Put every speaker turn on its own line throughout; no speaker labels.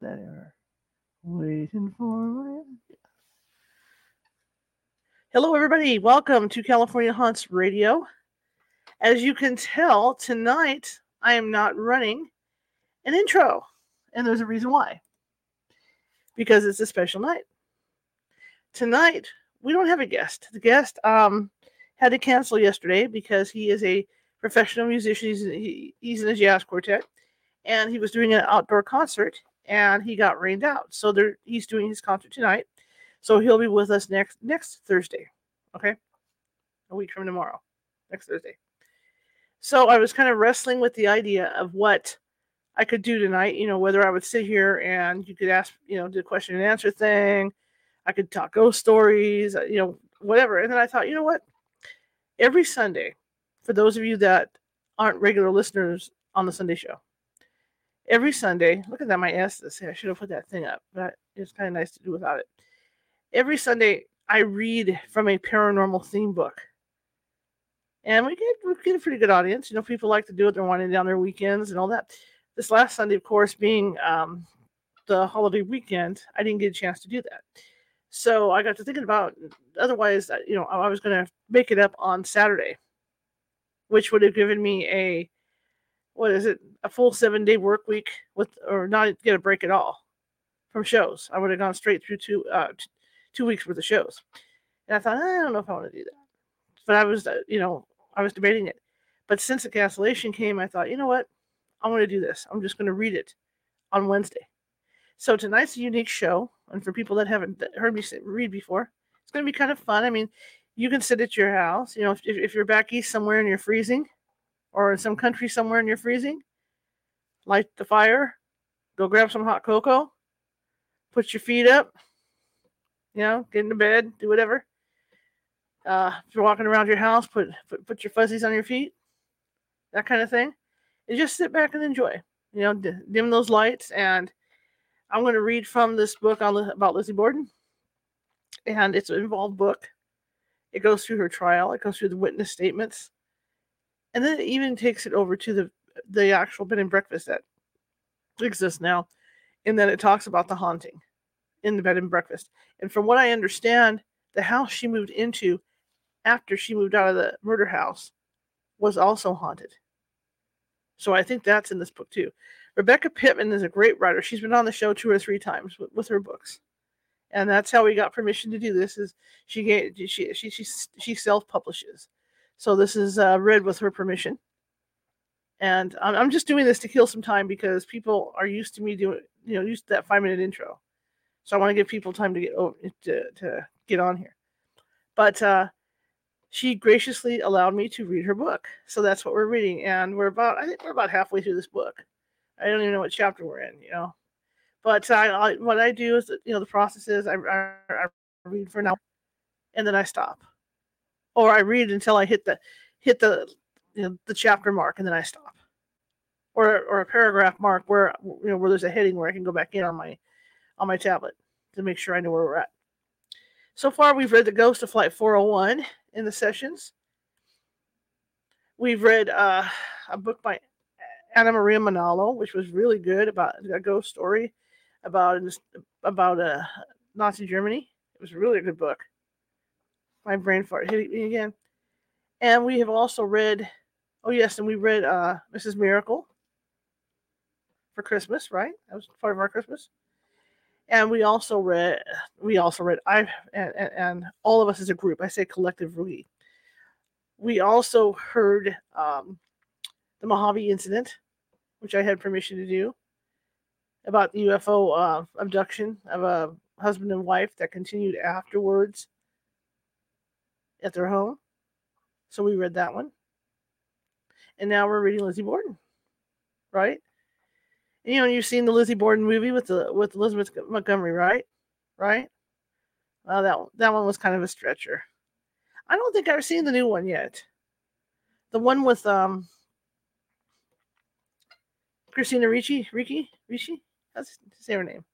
that error. Waiting for it. Hello, everybody. Welcome to California Haunts Radio. As you can tell, tonight I am not running an intro, and there's a reason why. Because it's a special night. Tonight we don't have a guest. The guest um had to cancel yesterday because he is a professional musician. He's, he, he's in a jazz quartet, and he was doing an outdoor concert, and he got rained out. So there, he's doing his concert tonight. So he'll be with us next next Thursday. Okay, a week from tomorrow, next Thursday. So I was kind of wrestling with the idea of what I could do tonight. You know, whether I would sit here and you could ask, you know, do question and answer thing. I could talk ghost stories, you know, whatever. And then I thought, you know what? Every Sunday, for those of you that aren't regular listeners on the Sunday show, every Sunday, look at that, my S this. I should have put that thing up, but it's kind of nice to do without it. Every Sunday, I read from a paranormal theme book. And we get we get a pretty good audience. You know, people like to do it. They're winding down their weekends and all that. This last Sunday, of course, being um, the holiday weekend, I didn't get a chance to do that. So I got to thinking about. Otherwise, uh, you know, I was going to make it up on Saturday, which would have given me a what is it a full seven day work week with or not get a break at all from shows. I would have gone straight through two uh, t- two weeks worth of shows, and I thought I don't know if I want to do that. But I was, uh, you know, I was debating it. But since the cancellation came, I thought, you know what? I want to do this. I'm just going to read it on Wednesday. So tonight's a unique show. And for people that haven't heard me read before, it's going to be kind of fun. I mean, you can sit at your house, you know, if, if you're back east somewhere and you're freezing, or in some country somewhere and you're freezing, light the fire, go grab some hot cocoa, put your feet up, you know, get into bed, do whatever. Uh, if you're walking around your house, put, put put your fuzzies on your feet, that kind of thing, and just sit back and enjoy. You know, d- dim those lights, and I'm going to read from this book on about Lizzie Borden, and it's an involved book. It goes through her trial. It goes through the witness statements, and then it even takes it over to the the actual bed and breakfast that exists now, and then it talks about the haunting in the bed and breakfast. And from what I understand, the house she moved into after she moved out of the murder house was also haunted. So I think that's in this book too. Rebecca Pittman is a great writer. She's been on the show two or three times with, with her books. And that's how we got permission to do this is she gave she she she, she self-publishes. So this is uh, read with her permission. And I'm, I'm just doing this to kill some time because people are used to me doing, you know, used to that five minute intro. So I want to give people time to get over to, to get on here. But uh, she graciously allowed me to read her book. So that's what we're reading. And we're about, I think we're about halfway through this book. I don't even know what chapter we're in, you know. But I, I what I do is, you know, the process is I, I, I read for an hour and then I stop. Or I read until I hit the hit the you know, the chapter mark and then I stop. Or or a paragraph mark where you know where there's a heading where I can go back in on my on my tablet to make sure I know where we're at. So far, we've read The Ghost of Flight 401 in the sessions. We've read uh, a book by Anna Maria Manalo, which was really good about a ghost story about about uh, Nazi Germany. It was really a good book. My brain fart hitting me again. And we have also read, oh yes, and we read uh, Mrs. Miracle for Christmas, right? That was part of our Christmas. And we also read, we also read, I and, and all of us as a group. I say collective we. We also heard um, the Mojave incident, which I had permission to do, about the UFO uh, abduction of a husband and wife that continued afterwards at their home. So we read that one. And now we're reading Lizzie Borden, right? And, you know, you've seen the Lizzie Borden movie with the with Elizabeth Montgomery, right? Right? Well, that that one was kind of a stretcher. I don't think I've seen the new one yet. The one with um Christina Ricci, Ricci, Ricci. How's say her name?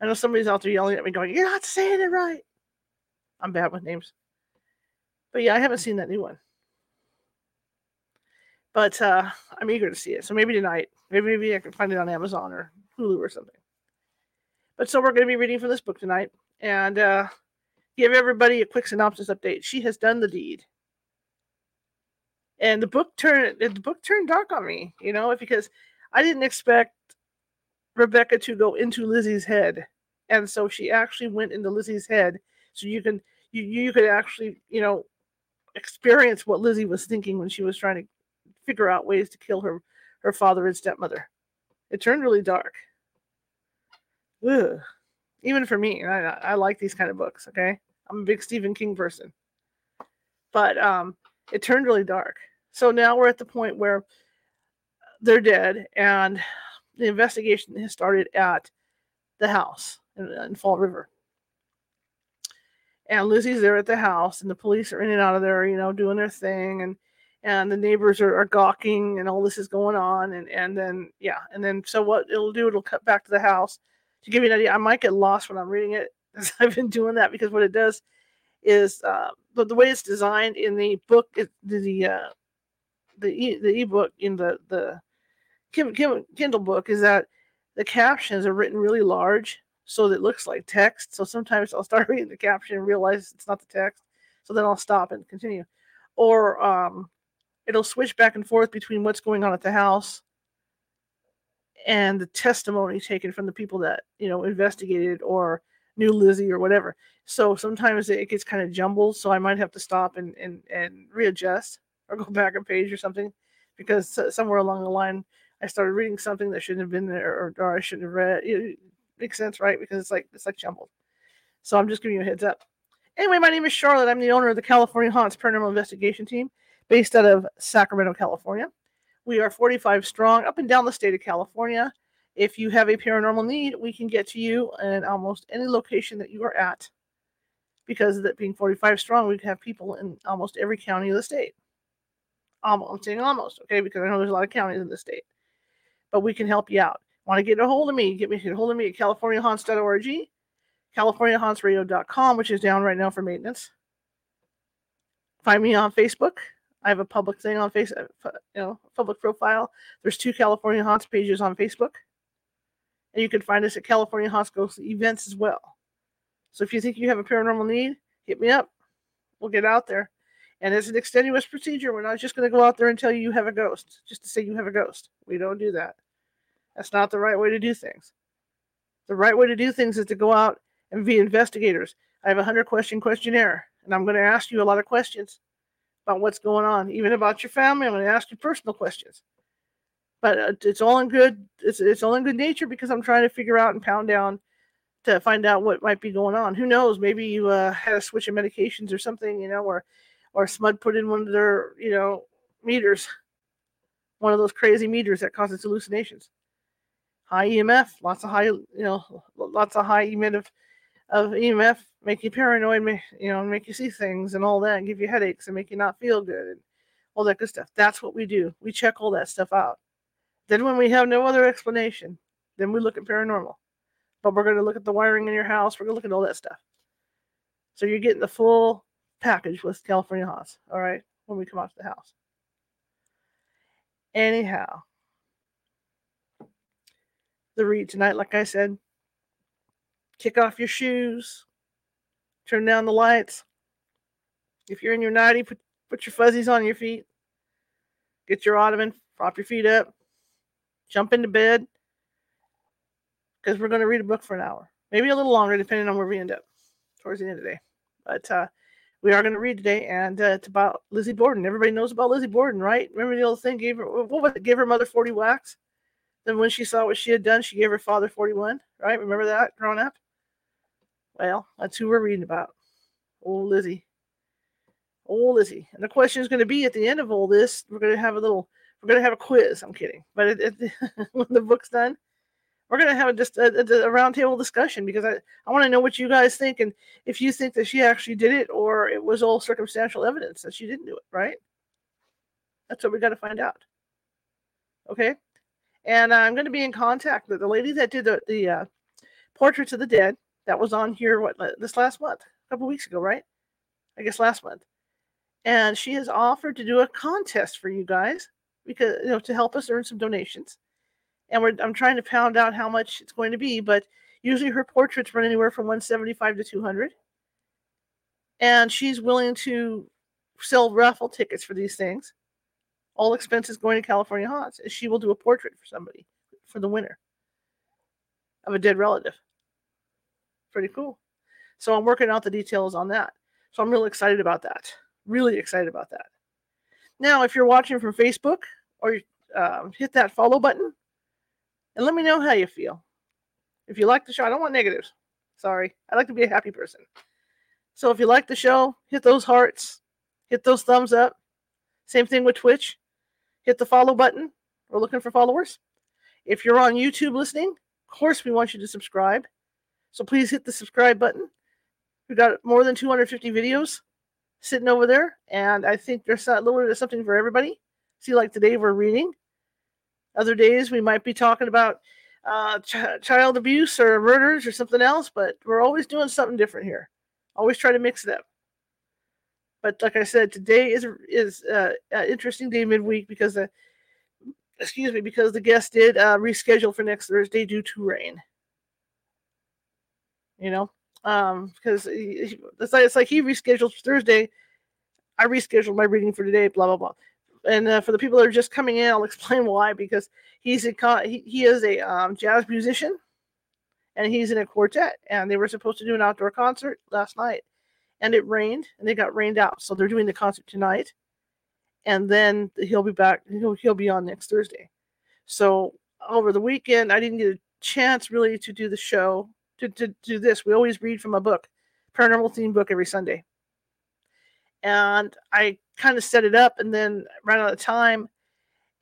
I know somebody's out there yelling at me, going, "You're not saying it right." I'm bad with names, but yeah, I haven't seen that new one. But uh, I'm eager to see it. So maybe tonight, maybe maybe I can find it on Amazon or Hulu or something. But so we're going to be reading from this book tonight and uh, give everybody a quick synopsis update. She has done the deed. And the book turned the book turned dark on me, you know, because I didn't expect Rebecca to go into Lizzie's head. And so she actually went into Lizzie's head. So you can you you could actually, you know, experience what Lizzie was thinking when she was trying to figure out ways to kill her her father and stepmother. It turned really dark. Ugh. Even for me, I, I like these kind of books. Okay, I'm a big Stephen King person, but um, it turned really dark. So now we're at the point where they're dead, and the investigation has started at the house in, in Fall River. And Lizzie's there at the house, and the police are in and out of there, you know, doing their thing, and and the neighbors are, are gawking, and all this is going on, and and then yeah, and then so what it'll do, it'll cut back to the house. To give you an idea, I might get lost when I'm reading it, as I've been doing that because what it does is uh, the, the way it's designed in the book, it, the uh, the e, the ebook in the the Kindle book is that the captions are written really large so that it looks like text. So sometimes I'll start reading the caption and realize it's not the text. So then I'll stop and continue. Or um, it'll switch back and forth between what's going on at the house and the testimony taken from the people that, you know, investigated or knew Lizzie or whatever. So sometimes it gets kind of jumbled. So I might have to stop and, and, and readjust or go back a page or something because somewhere along the line I started reading something that shouldn't have been there or, or I shouldn't have read. It makes sense, right? Because it's like it's like jumbled. So I'm just giving you a heads up. Anyway, my name is Charlotte. I'm the owner of the California Haunts Paranormal Investigation Team, based out of Sacramento, California. We are 45 strong up and down the state of California. If you have a paranormal need, we can get to you in almost any location that you are at. Because of that being 45 strong, we have people in almost every county of the state. Almost, I'm saying almost, okay, because I know there's a lot of counties in the state but we can help you out. Want to get a hold of me? Get me get a hold of me at californiahaunts.org, californiahauntsradio.com, which is down right now for maintenance. Find me on Facebook. I have a public thing on Facebook, uh, you know, public profile. There's two California Haunts pages on Facebook. And you can find us at California Haunts Ghost events as well. So if you think you have a paranormal need, hit me up. We'll get out there. And it's an extenuous procedure. We're not just going to go out there and tell you you have a ghost, just to say you have a ghost. We don't do that. That's not the right way to do things. The right way to do things is to go out and be investigators. I have a 100 question questionnaire, and I'm going to ask you a lot of questions about what's going on, even about your family. I'm going to ask you personal questions. But uh, it's all in good. It's it's all in good nature because I'm trying to figure out and pound down to find out what might be going on. Who knows? Maybe you uh, had a switch of medications or something, you know, or or SMUD put in one of their, you know, meters, one of those crazy meters that causes hallucinations. High EMF, lots of high, you know, lots of high emit of, of EMF make you paranoid, make, you know, make you see things and all that, and give you headaches and make you not feel good and all that good stuff. That's what we do. We check all that stuff out. Then when we have no other explanation, then we look at paranormal. But we're going to look at the wiring in your house. We're going to look at all that stuff. So you're getting the full package with California Haunts. All right, when we come out to the house. Anyhow, the read tonight, like I said, kick off your shoes, turn down the lights. If you're in your nightie, put, put your fuzzies on your feet, get your ottoman, prop your feet up, jump into bed, because we're going to read a book for an hour, maybe a little longer, depending on where we end up towards the end of the day. But uh, we are going to read today, and uh, it's about Lizzie Borden. Everybody knows about Lizzie Borden, right? Remember the old thing? Gave her what was it? Gave her mother forty whacks. Then when she saw what she had done, she gave her father forty-one. Right? Remember that growing up? Well, that's who we're reading about. Old Lizzie. Old Lizzie. And the question is going to be at the end of all this, we're going to have a little, we're going to have a quiz. I'm kidding, but it, it, when the book's done, we're going to have a, just a, a, a roundtable discussion because I, I want to know what you guys think and if you think that she actually did it or it was all circumstantial evidence that she didn't do it, right? That's what we got to find out. Okay. And uh, I'm going to be in contact with the lady that did the, the uh, portraits of the dead that was on here what this last month, a couple weeks ago, right? I guess last month. And she has offered to do a contest for you guys because you know to help us earn some donations and we're, I'm trying to pound out how much it's going to be. But usually her portraits run anywhere from 175 to 200, and she's willing to sell raffle tickets for these things. All expenses going to California Haunts. as She will do a portrait for somebody for the winner of a dead relative. Pretty cool. So I'm working out the details on that. So I'm really excited about that. Really excited about that. Now, if you're watching from Facebook or um, hit that follow button and let me know how you feel. If you like the show, I don't want negatives. Sorry. I like to be a happy person. So if you like the show, hit those hearts, hit those thumbs up. Same thing with Twitch. Hit the follow button. We're looking for followers. If you're on YouTube listening, of course, we want you to subscribe. So please hit the subscribe button. We've got more than 250 videos sitting over there, and I think there's a little bit of something for everybody. See, like today we're reading. Other days we might be talking about uh, ch- child abuse or murders or something else, but we're always doing something different here. Always try to mix it up. But like I said, today is is uh, an interesting day midweek because the excuse me because the guest did uh, reschedule for next Thursday due to rain. You know, um, because it's like it's like he rescheduled Thursday. I rescheduled my reading for today. Blah blah blah. And uh, for the people that are just coming in, I'll explain why. Because he's a he, he is a um, jazz musician, and he's in a quartet. And they were supposed to do an outdoor concert last night, and it rained, and they got rained out. So they're doing the concert tonight, and then he'll be back. He'll he'll be on next Thursday. So over the weekend, I didn't get a chance really to do the show to, to do this. We always read from a book, paranormal theme book every Sunday. And I kind of set it up and then ran out of time.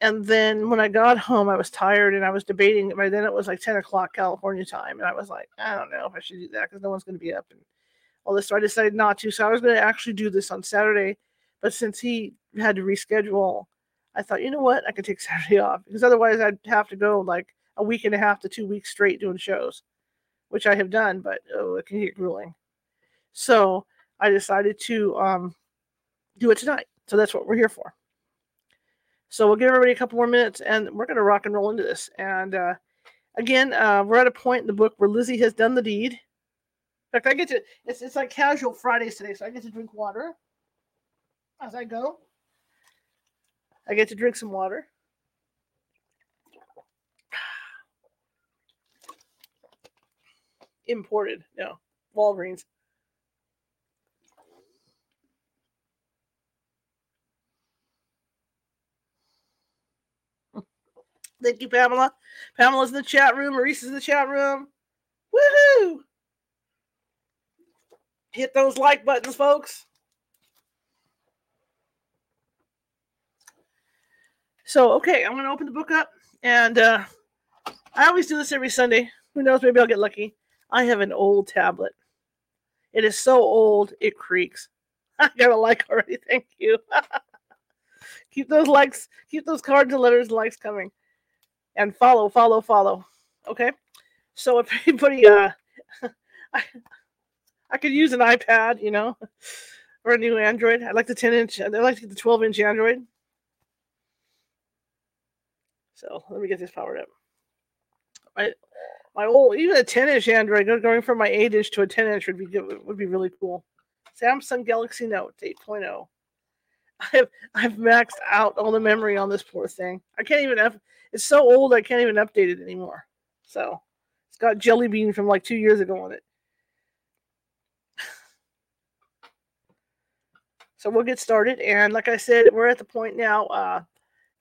And then when I got home, I was tired and I was debating. By then it was like 10 o'clock California time. And I was like, I don't know if I should do that because no one's going to be up and all this. So I decided not to. So I was going to actually do this on Saturday. But since he had to reschedule, I thought, you know what? I could take Saturday off because otherwise I'd have to go like a week and a half to two weeks straight doing shows which I have done, but oh, it can get grueling. So I decided to um, do it tonight. So that's what we're here for. So we'll give everybody a couple more minutes and we're going to rock and roll into this. And uh, again, uh, we're at a point in the book where Lizzie has done the deed. In fact, I get to, it's, it's like casual Fridays today, so I get to drink water as I go. I get to drink some water. imported. No, Walgreens. Thank you, Pamela. Pamela's in the chat room. Maurice is in the chat room. Woohoo! Hit those like buttons, folks. So, okay, I'm going to open the book up. And uh, I always do this every Sunday. Who knows? Maybe I'll get lucky. I have an old tablet. It is so old it creaks. I got a like already. Thank you. keep those likes, keep those cards and letters and likes coming. And follow, follow, follow. Okay. So if anybody uh I could use an iPad, you know, or a new Android. I like the 10 inch, I like to get the 12 inch Android. So let me get this powered up. I my old even a 10 inch Android going from my 8 inch to a 10 inch would be good, would be really cool. Samsung Galaxy Note 8.0. I've I've maxed out all the memory on this poor thing. I can't even have it's so old I can't even update it anymore. So it's got Jelly Bean from like two years ago on it. So we'll get started. And like I said, we're at the point now uh,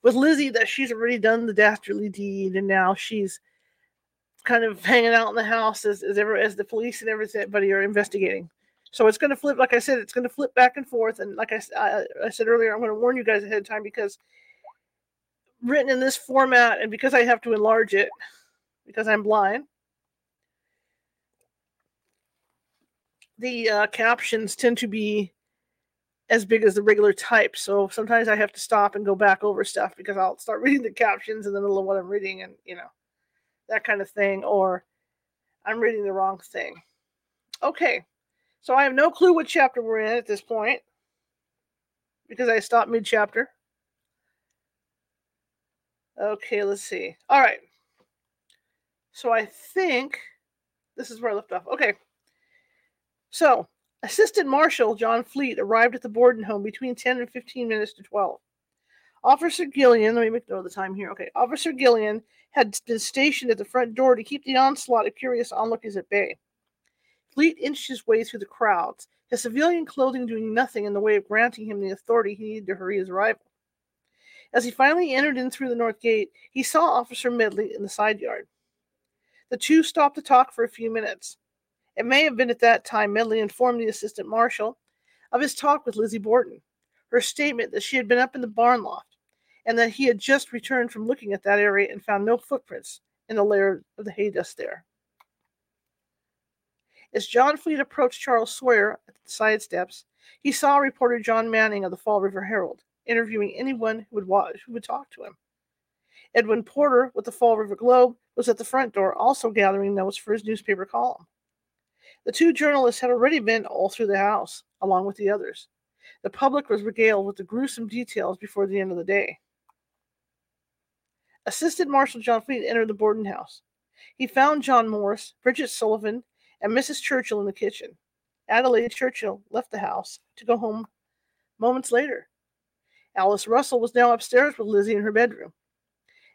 with Lizzie that she's already done the dastardly deed, and now she's kind of hanging out in the house as as, ever, as the police and everybody are investigating. So it's going to flip, like I said, it's going to flip back and forth. And like I, I, I said earlier, I'm going to warn you guys ahead of time because written in this format, and because I have to enlarge it because I'm blind, the uh, captions tend to be as big as the regular type. So sometimes I have to stop and go back over stuff because I'll start reading the captions in the middle of what I'm reading, and you know that kind of thing, or I'm reading the wrong thing. Okay, so I have no clue what chapter we're in at this point because I stopped mid chapter. Okay, let's see. All right. So I think this is where I left off. Okay. So, Assistant Marshal John Fleet arrived at the Borden home between 10 and 15 minutes to 12. Officer Gillian, let me make note of the time here. Okay. Officer Gillian had been stationed at the front door to keep the onslaught of curious onlookers at bay. Fleet inched his way through the crowds, his civilian clothing doing nothing in the way of granting him the authority he needed to hurry his arrival. As he finally entered in through the north gate, he saw Officer Medley in the side yard. The two stopped to talk for a few minutes. It may have been at that time Medley informed the assistant marshal of his talk with Lizzie Borden, her statement that she had been up in the barn loft, and that he had just returned from looking at that area and found no footprints in the layer of the hay dust there. As John Fleet approached Charles Sawyer at the side steps, he saw reporter John Manning of the Fall River Herald interviewing anyone who would watch, who would talk to him. Edwin Porter with the Fall River Globe was at the front door, also gathering notes for his newspaper column. The two journalists had already been all through the house, along with the others. The public was regaled with the gruesome details before the end of the day. Assistant Marshal John Fleet entered the Borden house. He found John Morris, Bridget Sullivan, and Mrs. Churchill in the kitchen. Adelaide Churchill left the house to go home moments later. Alice Russell was now upstairs with Lizzie in her bedroom.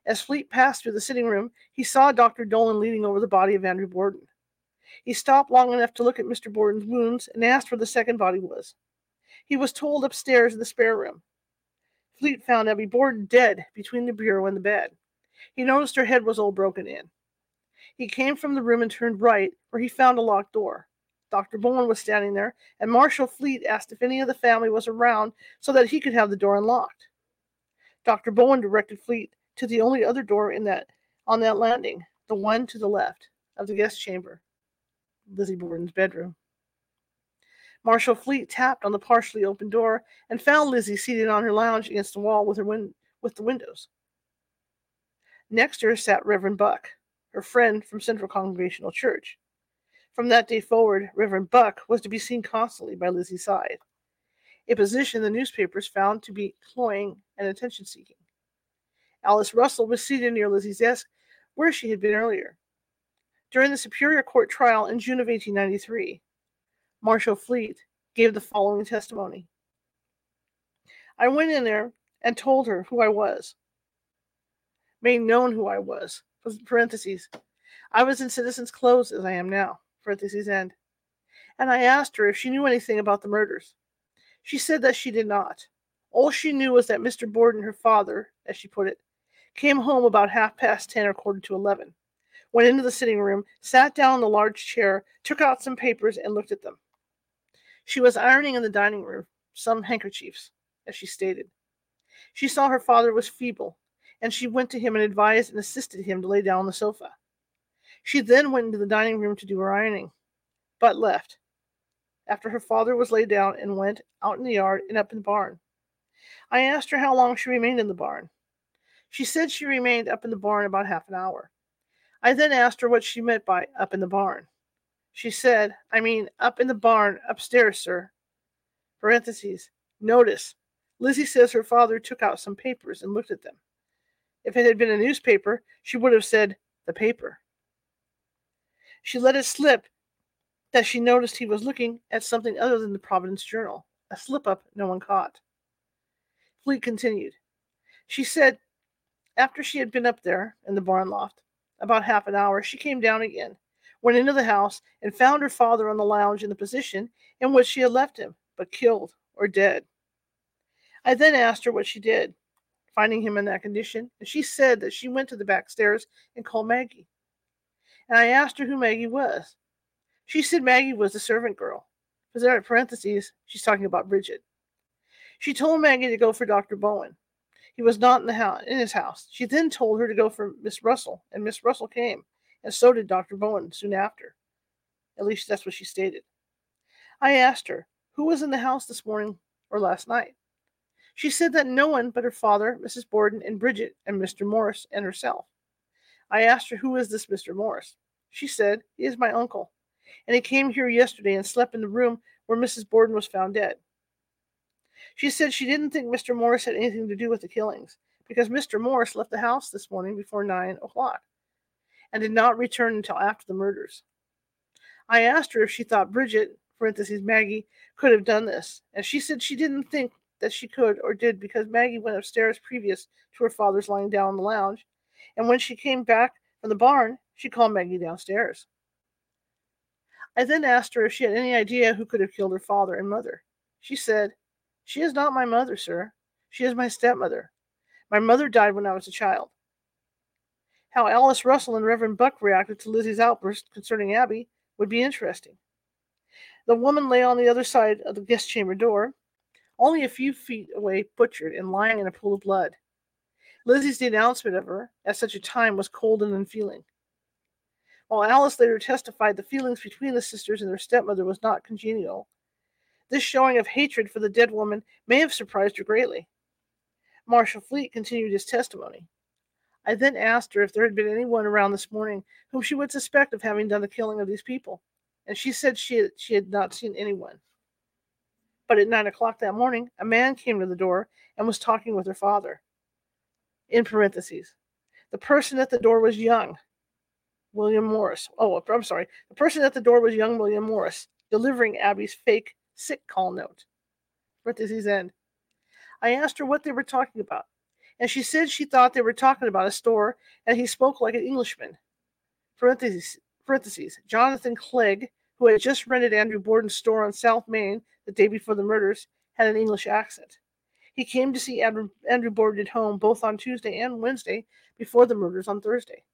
As Fleet passed through the sitting room, he saw Dr. Dolan leaning over the body of Andrew Borden. He stopped long enough to look at Mr. Borden's wounds and asked where the second body was. He was told upstairs in the spare room. Fleet found Abby Borden dead between the bureau and the bed. He noticed her head was all broken in. He came from the room and turned right, where he found a locked door. Dr. Bowen was standing there, and Marshal Fleet asked if any of the family was around so that he could have the door unlocked. Dr. Bowen directed Fleet to the only other door in that on that landing, the one to the left of the guest chamber, Lizzie Borden's bedroom. Marshal Fleet tapped on the partially open door and found Lizzie seated on her lounge against the wall with her win- with the windows. Next to her sat Reverend Buck, her friend from Central Congregational Church. From that day forward, Reverend Buck was to be seen constantly by Lizzie's side, a position the newspapers found to be cloying and attention seeking. Alice Russell was seated near Lizzie's desk, where she had been earlier. During the Superior Court trial in June of 1893, Marshal Fleet gave the following testimony I went in there and told her who I was, made known who I was, parentheses. I was in citizen's clothes as I am now, parentheses end. And I asked her if she knew anything about the murders. She said that she did not. All she knew was that Mr. Borden, her father, as she put it, came home about half past ten or quarter to eleven, went into the sitting room, sat down in the large chair, took out some papers, and looked at them. She was ironing in the dining room some handkerchiefs, as she stated. She saw her father was feeble, and she went to him and advised and assisted him to lay down on the sofa. She then went into the dining room to do her ironing, but left after her father was laid down and went out in the yard and up in the barn. I asked her how long she remained in the barn. She said she remained up in the barn about half an hour. I then asked her what she meant by up in the barn. She said, I mean up in the barn upstairs, sir. Parentheses. Notice. Lizzie says her father took out some papers and looked at them. If it had been a newspaper, she would have said, the paper. She let it slip that she noticed he was looking at something other than the Providence Journal, a slip up no one caught. Fleet continued. She said after she had been up there in the barn loft about half an hour, she came down again, went into the house, and found her father on the lounge in the position in which she had left him, but killed or dead. I then asked her what she did, finding him in that condition, and she said that she went to the back stairs and called Maggie. And I asked her who Maggie was. She said Maggie was the servant girl. For there, parentheses, she's talking about Bridget. She told Maggie to go for Dr. Bowen. He was not in the house in his house. She then told her to go for Miss Russell, and Miss Russell came, and so did Dr. Bowen soon after. At least that's what she stated. I asked her, who was in the house this morning or last night? She said that no one but her father, Mrs. Borden, and Bridget, and Mr. Morris, and herself. I asked her, Who is this Mr. Morris? She said, He is my uncle, and he came here yesterday and slept in the room where Mrs. Borden was found dead. She said she didn't think Mr. Morris had anything to do with the killings because Mr. Morris left the house this morning before nine o'clock. and did not return until after the murders. I asked her if she thought Bridget, parentheses Maggie, could have done this, and she said she didn't think that she could or did because Maggie went upstairs previous to her father's lying down on the lounge, and when she came back from the barn, she called Maggie downstairs. I then asked her if she had any idea who could have killed her father and mother. She said, She is not my mother, sir. She is my stepmother. My mother died when I was a child. How Alice Russell and Reverend Buck reacted to Lizzie's outburst concerning Abby would be interesting. The woman lay on the other side of the guest chamber door, only a few feet away, butchered and lying in a pool of blood. Lizzie's denouncement of her at such a time was cold and unfeeling. While Alice later testified the feelings between the sisters and their stepmother was not congenial, this showing of hatred for the dead woman may have surprised her greatly. Marshal Fleet continued his testimony. I then asked her if there had been anyone around this morning whom she would suspect of having done the killing of these people, and she said she had, she had not seen anyone. But at nine o'clock that morning, a man came to the door and was talking with her father. In parentheses, the person at the door was young, William Morris. Oh, I'm sorry. The person at the door was young William Morris, delivering Abby's fake sick call note. Parentheses end. I asked her what they were talking about, and she said she thought they were talking about a store and he spoke like an Englishman. Parentheses, parentheses. Jonathan Clegg, who had just rented Andrew Borden's store on South Main the day before the murders, had an English accent. He came to see Andrew, Andrew Borden at home both on Tuesday and Wednesday before the murders on Thursday.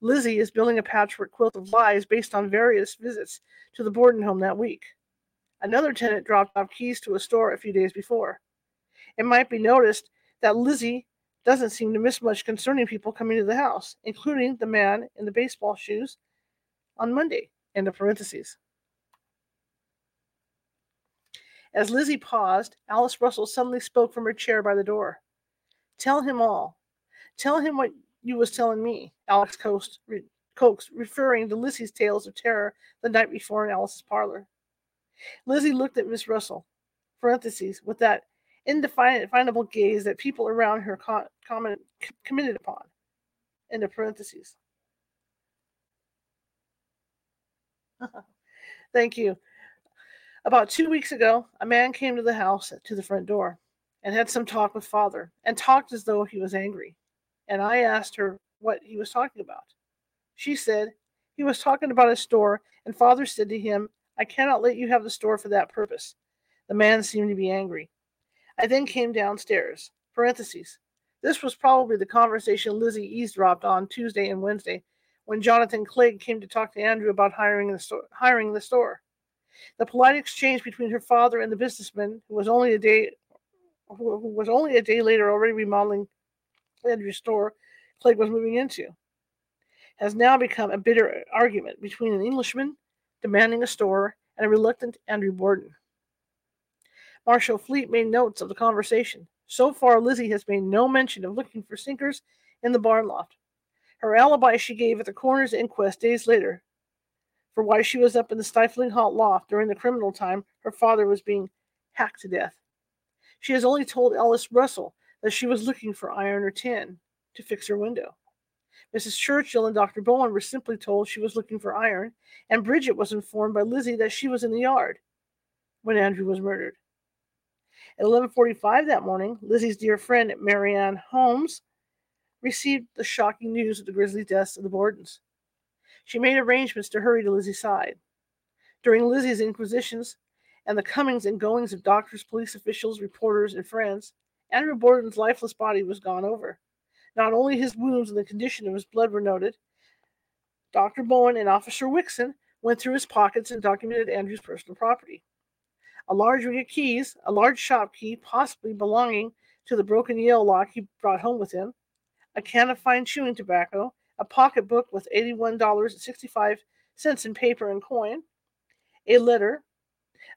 Lizzie is building a patchwork quilt of lies based on various visits to the Borden home that week. Another tenant dropped off keys to a store a few days before. It might be noticed that Lizzie doesn't seem to miss much concerning people coming to the house, including the man in the baseball shoes on Monday. End of parentheses. As Lizzie paused, Alice Russell suddenly spoke from her chair by the door. Tell him all. Tell him what you was telling me, Alice coaxed, re- coaxed, referring to Lizzie's tales of terror the night before in Alice's parlor. Lizzie looked at Miss Russell, parentheses, with that indefinable gaze that people around her con- comment, committed upon, end of parentheses. Thank you. About two weeks ago, a man came to the house to the front door and had some talk with father and talked as though he was angry. And I asked her what he was talking about. She said he was talking about a store, and father said to him, I cannot let you have the store for that purpose. The man seemed to be angry. I then came downstairs. Parentheses. This was probably the conversation Lizzie eavesdropped on Tuesday and Wednesday when Jonathan Clegg came to talk to Andrew about hiring the, store, hiring the store. The polite exchange between her father and the businessman, who was only a day who was only a day later already remodeling Andrew's store Clegg was moving into, has now become a bitter argument between an Englishman demanding a store and a reluctant Andrew Borden. Marshal Fleet made notes of the conversation. So far, Lizzie has made no mention of looking for sinkers in the barn loft. Her alibi she gave at the coroner's inquest days later for why she was up in the stifling hot loft during the criminal time her father was being hacked to death. She has only told Alice Russell that she was looking for iron or tin to fix her window. Mrs. Churchill and Dr. Bowen were simply told she was looking for iron, and Bridget was informed by Lizzie that she was in the yard when Andrew was murdered. At 11:45 that morning, Lizzie's dear friend Marianne Holmes received the shocking news of the grisly deaths of the Bordens. She made arrangements to hurry to Lizzie's side. During Lizzie's inquisitions and the comings and goings of doctors, police officials, reporters, and friends, Andrew Borden's lifeless body was gone over. Not only his wounds and the condition of his blood were noted, Dr. Bowen and Officer Wixon went through his pockets and documented Andrew's personal property. A large ring of keys, a large shop key, possibly belonging to the broken Yale lock he brought home with him, a can of fine chewing tobacco, a pocketbook with $81.65 in paper and coin, a letter,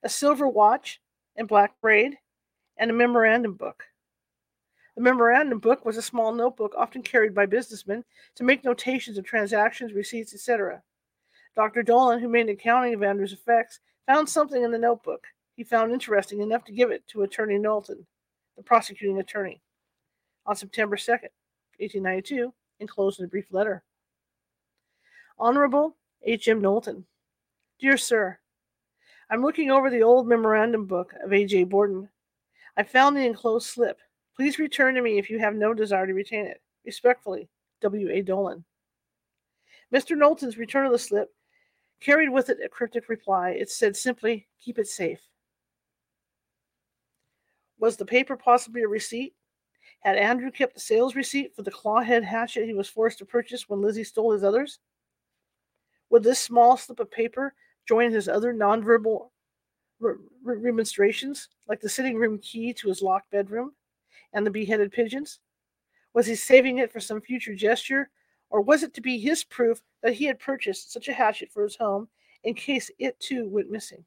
a silver watch and black braid, and a memorandum book. The memorandum book was a small notebook often carried by businessmen to make notations of transactions, receipts, etc. Dr. Dolan, who made an accounting of Andrew's effects, found something in the notebook he found interesting enough to give it to Attorney Knowlton, the prosecuting attorney, on September 2nd, 1892, enclosed in a brief letter. Honorable H. M. Knowlton. Dear Sir, I'm looking over the old memorandum book of A. J. Borden. I found the enclosed slip. Please return to me if you have no desire to retain it. Respectfully, W. A. Dolan. Mr. Knowlton's return of the slip carried with it a cryptic reply. It said simply, Keep it safe. Was the paper possibly a receipt? Had Andrew kept the sales receipt for the clawhead hatchet he was forced to purchase when Lizzie stole his others? Would this small slip of paper join his other nonverbal re- re- remonstrations, like the sitting room key to his locked bedroom and the beheaded pigeons? Was he saving it for some future gesture, or was it to be his proof that he had purchased such a hatchet for his home in case it too went missing?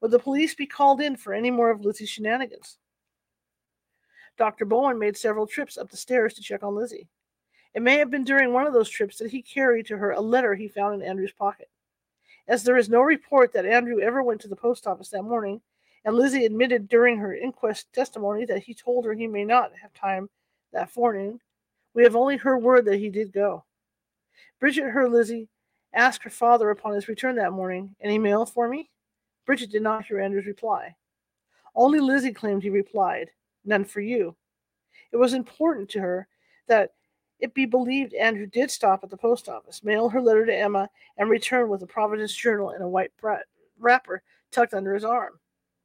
Would the police be called in for any more of Lizzie's shenanigans? Dr. Bowen made several trips up the stairs to check on Lizzie. It may have been during one of those trips that he carried to her a letter he found in Andrew's pocket. As there is no report that Andrew ever went to the post office that morning, and Lizzie admitted during her inquest testimony that he told her he may not have time that forenoon, we have only her word that he did go. Bridget heard Lizzie ask her father upon his return that morning, Any mail for me? Bridget did not hear Andrew's reply. Only Lizzie claimed he replied, None for you. It was important to her that it be believed Andrew did stop at the post office, mail her letter to Emma, and return with a Providence journal in a white wrapper tucked under his arm.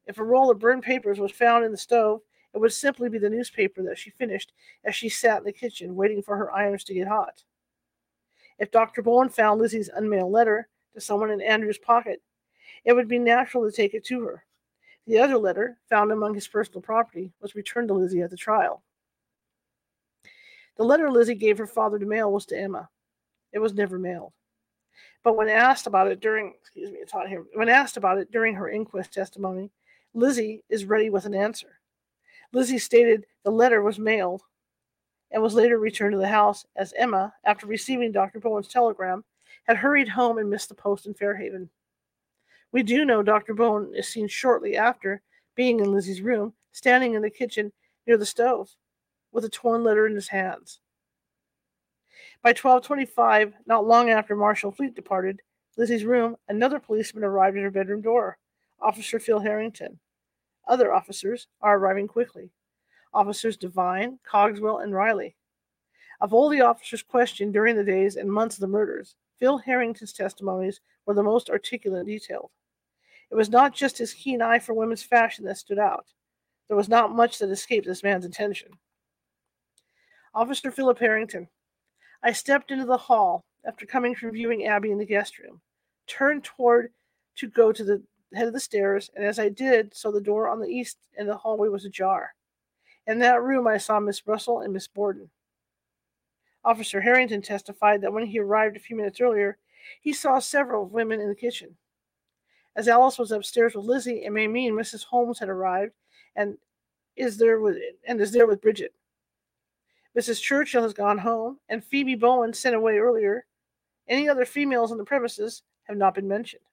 If a roll of burned papers was found in the stove, it would simply be the newspaper that she finished as she sat in the kitchen waiting for her irons to get hot. If Dr. Bowen found Lizzie's unmailed letter to someone in Andrew's pocket, it would be natural to take it to her. The other letter, found among his personal property, was returned to Lizzie at the trial. The letter Lizzie gave her father to mail was to Emma. It was never mailed. But when asked about it during, excuse me, it's hot here. When asked about it during her inquest testimony, Lizzie is ready with an answer. Lizzie stated the letter was mailed and was later returned to the house as Emma, after receiving Dr. Bowen's telegram, had hurried home and missed the post in Fairhaven. We do know Dr. Bowen is seen shortly after being in Lizzie's room, standing in the kitchen near the stove, with a torn letter in his hands. By 1225, not long after Marshal Fleet departed Lizzie's room, another policeman arrived at her bedroom door, Officer Phil Harrington. Other officers are arriving quickly. Officers Devine, Cogswell, and Riley. Of all the officers questioned during the days and months of the murders, Phil Harrington's testimonies were the most articulate and detailed. It was not just his keen eye for women's fashion that stood out. There was not much that escaped this man's attention. Officer Philip Harrington. I stepped into the hall after coming from viewing Abby in the guest room, turned toward to go to the head of the stairs, and as I did so, the door on the east of the hallway was ajar. In that room, I saw Miss Russell and Miss Borden. Officer Harrington testified that when he arrived a few minutes earlier, he saw several women in the kitchen. As Alice was upstairs with Lizzie, it may mean Mrs. Holmes had arrived and is there with and is there with Bridget. Mrs. Churchill has gone home, and Phoebe Bowen sent away earlier. Any other females on the premises have not been mentioned.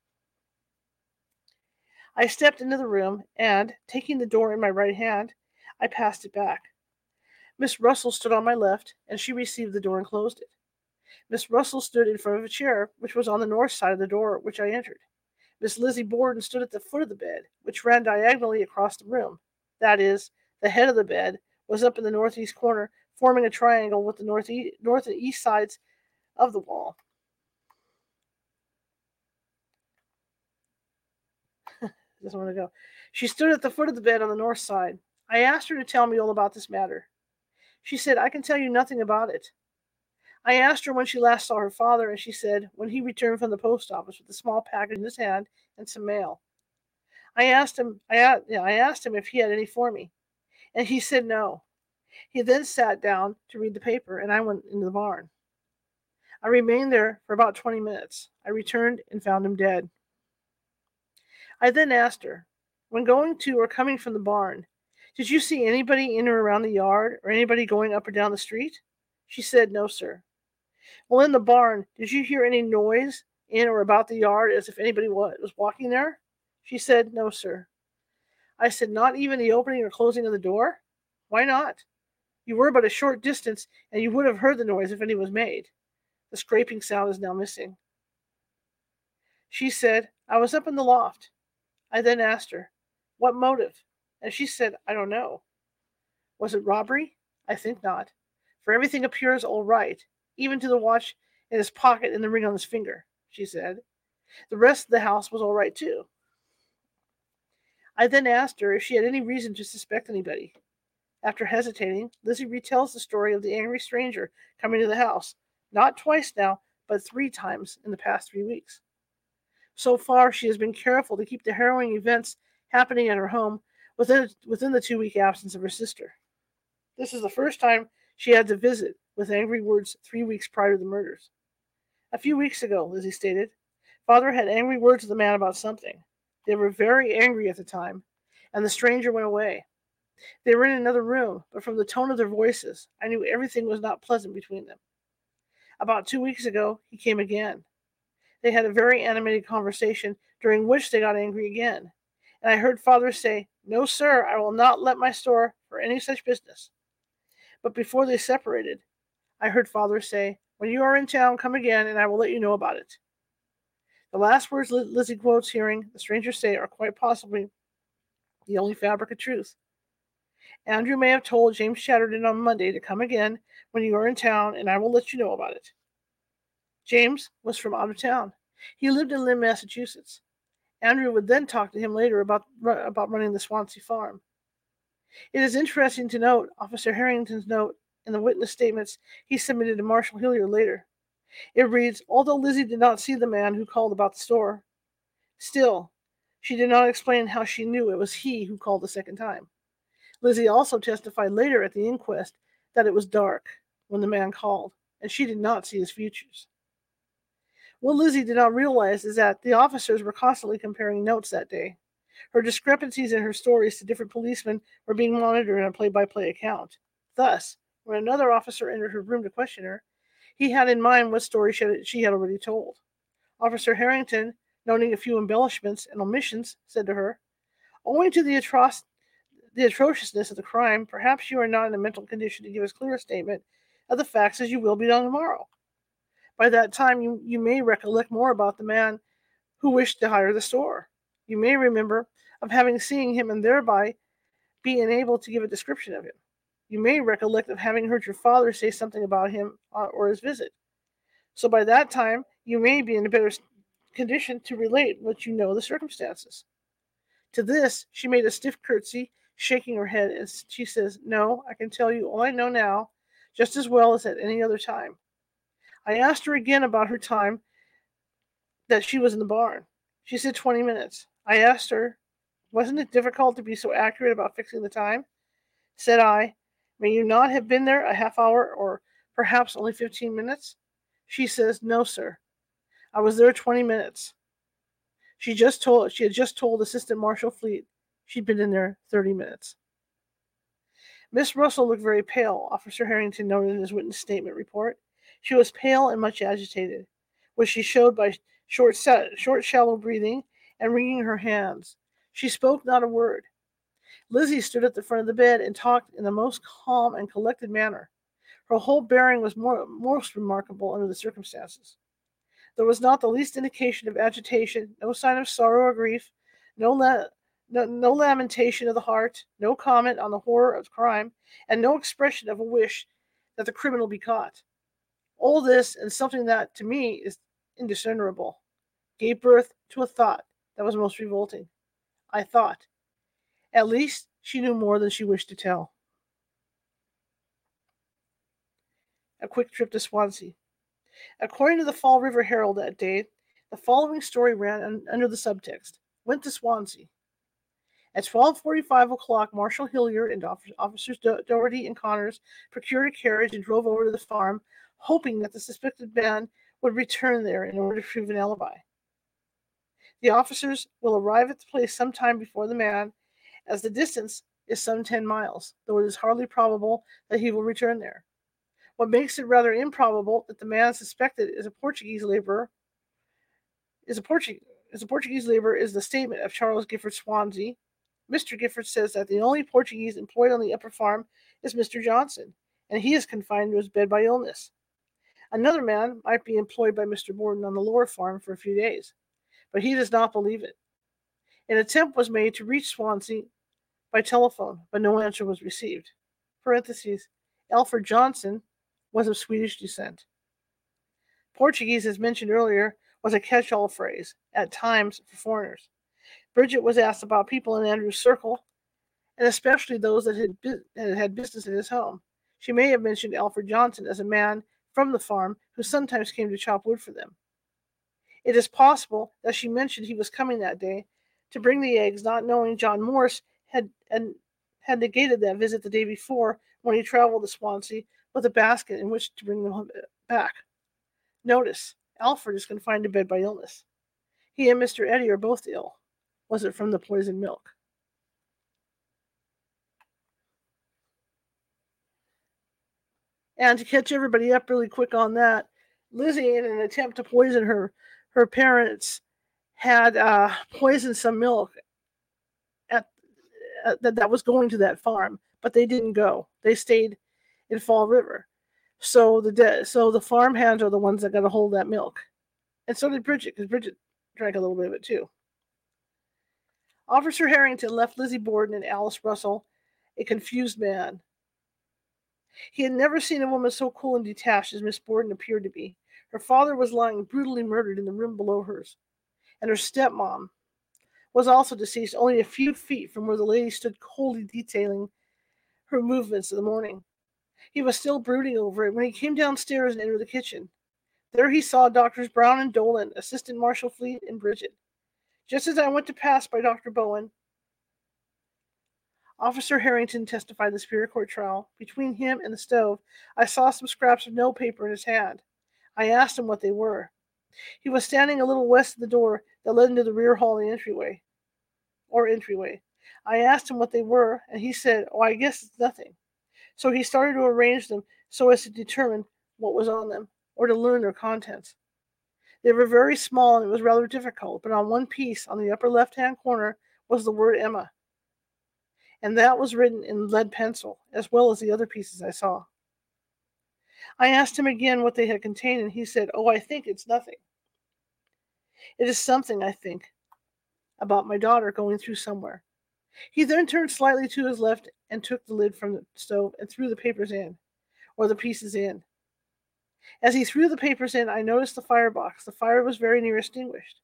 I stepped into the room and, taking the door in my right hand, I passed it back. Miss Russell stood on my left, and she received the door and closed it. Miss Russell stood in front of a chair, which was on the north side of the door which I entered. Miss Lizzie Borden stood at the foot of the bed, which ran diagonally across the room. That is, the head of the bed was up in the northeast corner, forming a triangle with the north, north and east sides of the wall. Doesn't want to go. She stood at the foot of the bed on the north side. I asked her to tell me all about this matter. She said, I can tell you nothing about it. I asked her when she last saw her father, and she said, when he returned from the post office with a small package in his hand and some mail. I asked him, I, I asked him if he had any for me, and he said no. He then sat down to read the paper, and I went into the barn. I remained there for about 20 minutes. I returned and found him dead. I then asked her, when going to or coming from the barn, did you see anybody in or around the yard or anybody going up or down the street? She said, No, sir. Well, in the barn, did you hear any noise in or about the yard as if anybody was walking there? She said, No, sir. I said, Not even the opening or closing of the door? Why not? You were but a short distance, and you would have heard the noise if any was made. The scraping sound is now missing. She said, I was up in the loft. I then asked her, What motive? And she said, I don't know. Was it robbery? I think not, for everything appears all right, even to the watch in his pocket and the ring on his finger, she said. The rest of the house was all right too. I then asked her if she had any reason to suspect anybody. After hesitating, Lizzie retells the story of the angry stranger coming to the house, not twice now, but three times in the past three weeks. So far, she has been careful to keep the harrowing events happening at her home within, within the two week absence of her sister. This is the first time she had to visit with angry words three weeks prior to the murders. A few weeks ago, Lizzie stated, Father had angry words with the man about something. They were very angry at the time, and the stranger went away. They were in another room, but from the tone of their voices, I knew everything was not pleasant between them. About two weeks ago, he came again. They had a very animated conversation, during which they got angry again. And I heard father say, No, sir, I will not let my store for any such business. But before they separated, I heard father say, When you are in town, come again, and I will let you know about it. The last words Lizzie quotes hearing the stranger say are quite possibly the only fabric of truth. Andrew may have told James Chatterton on Monday to come again when you are in town, and I will let you know about it. James was from out of town. He lived in Lynn, Massachusetts. Andrew would then talk to him later about, about running the Swansea farm. It is interesting to note Officer Harrington's note in the witness statements he submitted to Marshal Hilliard later. It reads Although Lizzie did not see the man who called about the store, still, she did not explain how she knew it was he who called the second time. Lizzie also testified later at the inquest that it was dark when the man called, and she did not see his features. What Lizzie did not realize is that the officers were constantly comparing notes that day. Her discrepancies in her stories to different policemen were being monitored in a play by play account. Thus, when another officer entered her room to question her, he had in mind what story she had already told. Officer Harrington, noting a few embellishments and omissions, said to her, Owing to the, atroc- the atrociousness of the crime, perhaps you are not in a mental condition to give as clear a statement of the facts as you will be on tomorrow. By that time, you, you may recollect more about the man who wished to hire the store. You may remember of having seen him and thereby being able to give a description of him. You may recollect of having heard your father say something about him uh, or his visit. So by that time, you may be in a better condition to relate what you know the circumstances. To this, she made a stiff curtsy, shaking her head, and she says, No, I can tell you all I know now, just as well as at any other time. I asked her again about her time that she was in the barn. She said 20 minutes. I asked her, Wasn't it difficult to be so accurate about fixing the time? Said I, May you not have been there a half hour or perhaps only 15 minutes? She says, No, sir. I was there 20 minutes. She just told she had just told Assistant Marshal Fleet she'd been in there 30 minutes. Miss Russell looked very pale, Officer Harrington noted in his witness statement report. She was pale and much agitated, which she showed by short, short shallow breathing and wringing her hands. She spoke not a word. Lizzie stood at the front of the bed and talked in the most calm and collected manner. Her whole bearing was more, most remarkable under the circumstances. There was not the least indication of agitation, no sign of sorrow or grief, no, la- no, no lamentation of the heart, no comment on the horror of crime, and no expression of a wish that the criminal be caught. All this and something that, to me, is indiscernible, gave birth to a thought that was most revolting. I thought, at least she knew more than she wished to tell. A quick trip to Swansea. According to the Fall River Herald that day, the following story ran under the subtext Went to Swansea. At 12:45 o'clock, Marshal Hilliard and officers Do- Doherty and Connors procured a carriage and drove over to the farm, hoping that the suspected man would return there in order to prove an alibi. The officers will arrive at the place sometime before the man as the distance is some 10 miles, though it is hardly probable that he will return there. What makes it rather improbable that the man suspected is a Portuguese laborer is a Portuguese is a Portuguese laborer is the statement of Charles Gifford Swansea. Mr. Gifford says that the only Portuguese employed on the upper farm is Mr. Johnson, and he is confined to his bed by illness. Another man might be employed by Mr. Borden on the lower farm for a few days, but he does not believe it. An attempt was made to reach Swansea by telephone, but no answer was received. Parentheses, Alfred Johnson was of Swedish descent. Portuguese, as mentioned earlier, was a catch all phrase, at times for foreigners. Bridget was asked about people in Andrew's circle, and especially those that had, had business in his home. She may have mentioned Alfred Johnson as a man from the farm who sometimes came to chop wood for them. It is possible that she mentioned he was coming that day to bring the eggs, not knowing John Morse had and had negated that visit the day before when he traveled to Swansea with a basket in which to bring them uh, back. Notice, Alfred is confined to bed by illness. He and Mr. Eddy are both ill. Was it from the poisoned milk? And to catch everybody up really quick on that, Lizzie, in an attempt to poison her her parents, had uh, poisoned some milk at uh, that that was going to that farm, but they didn't go. They stayed in Fall River. So the de- so the farm hands are the ones that got a hold that milk, and so did Bridget because Bridget drank a little bit of it too. Officer Harrington left Lizzie Borden and Alice Russell a confused man. He had never seen a woman so cool and detached as Miss Borden appeared to be. Her father was lying brutally murdered in the room below hers, and her stepmom was also deceased only a few feet from where the lady stood coldly detailing her movements in the morning. He was still brooding over it when he came downstairs and entered the kitchen. There he saw Doctors Brown and Dolan, Assistant Marshal Fleet, and Bridget. Just as I went to pass by Dr. Bowen, Officer Harrington testified in the Superior Court trial. Between him and the stove, I saw some scraps of note paper in his hand. I asked him what they were. He was standing a little west of the door that led into the rear hall and entryway, or entryway. I asked him what they were, and he said, "Oh, I guess it's nothing." So he started to arrange them so as to determine what was on them, or to learn their contents. They were very small and it was rather difficult, but on one piece on the upper left hand corner was the word Emma. And that was written in lead pencil, as well as the other pieces I saw. I asked him again what they had contained, and he said, Oh, I think it's nothing. It is something, I think, about my daughter going through somewhere. He then turned slightly to his left and took the lid from the stove and threw the papers in, or the pieces in. As he threw the papers in, I noticed the firebox. The fire was very near extinguished.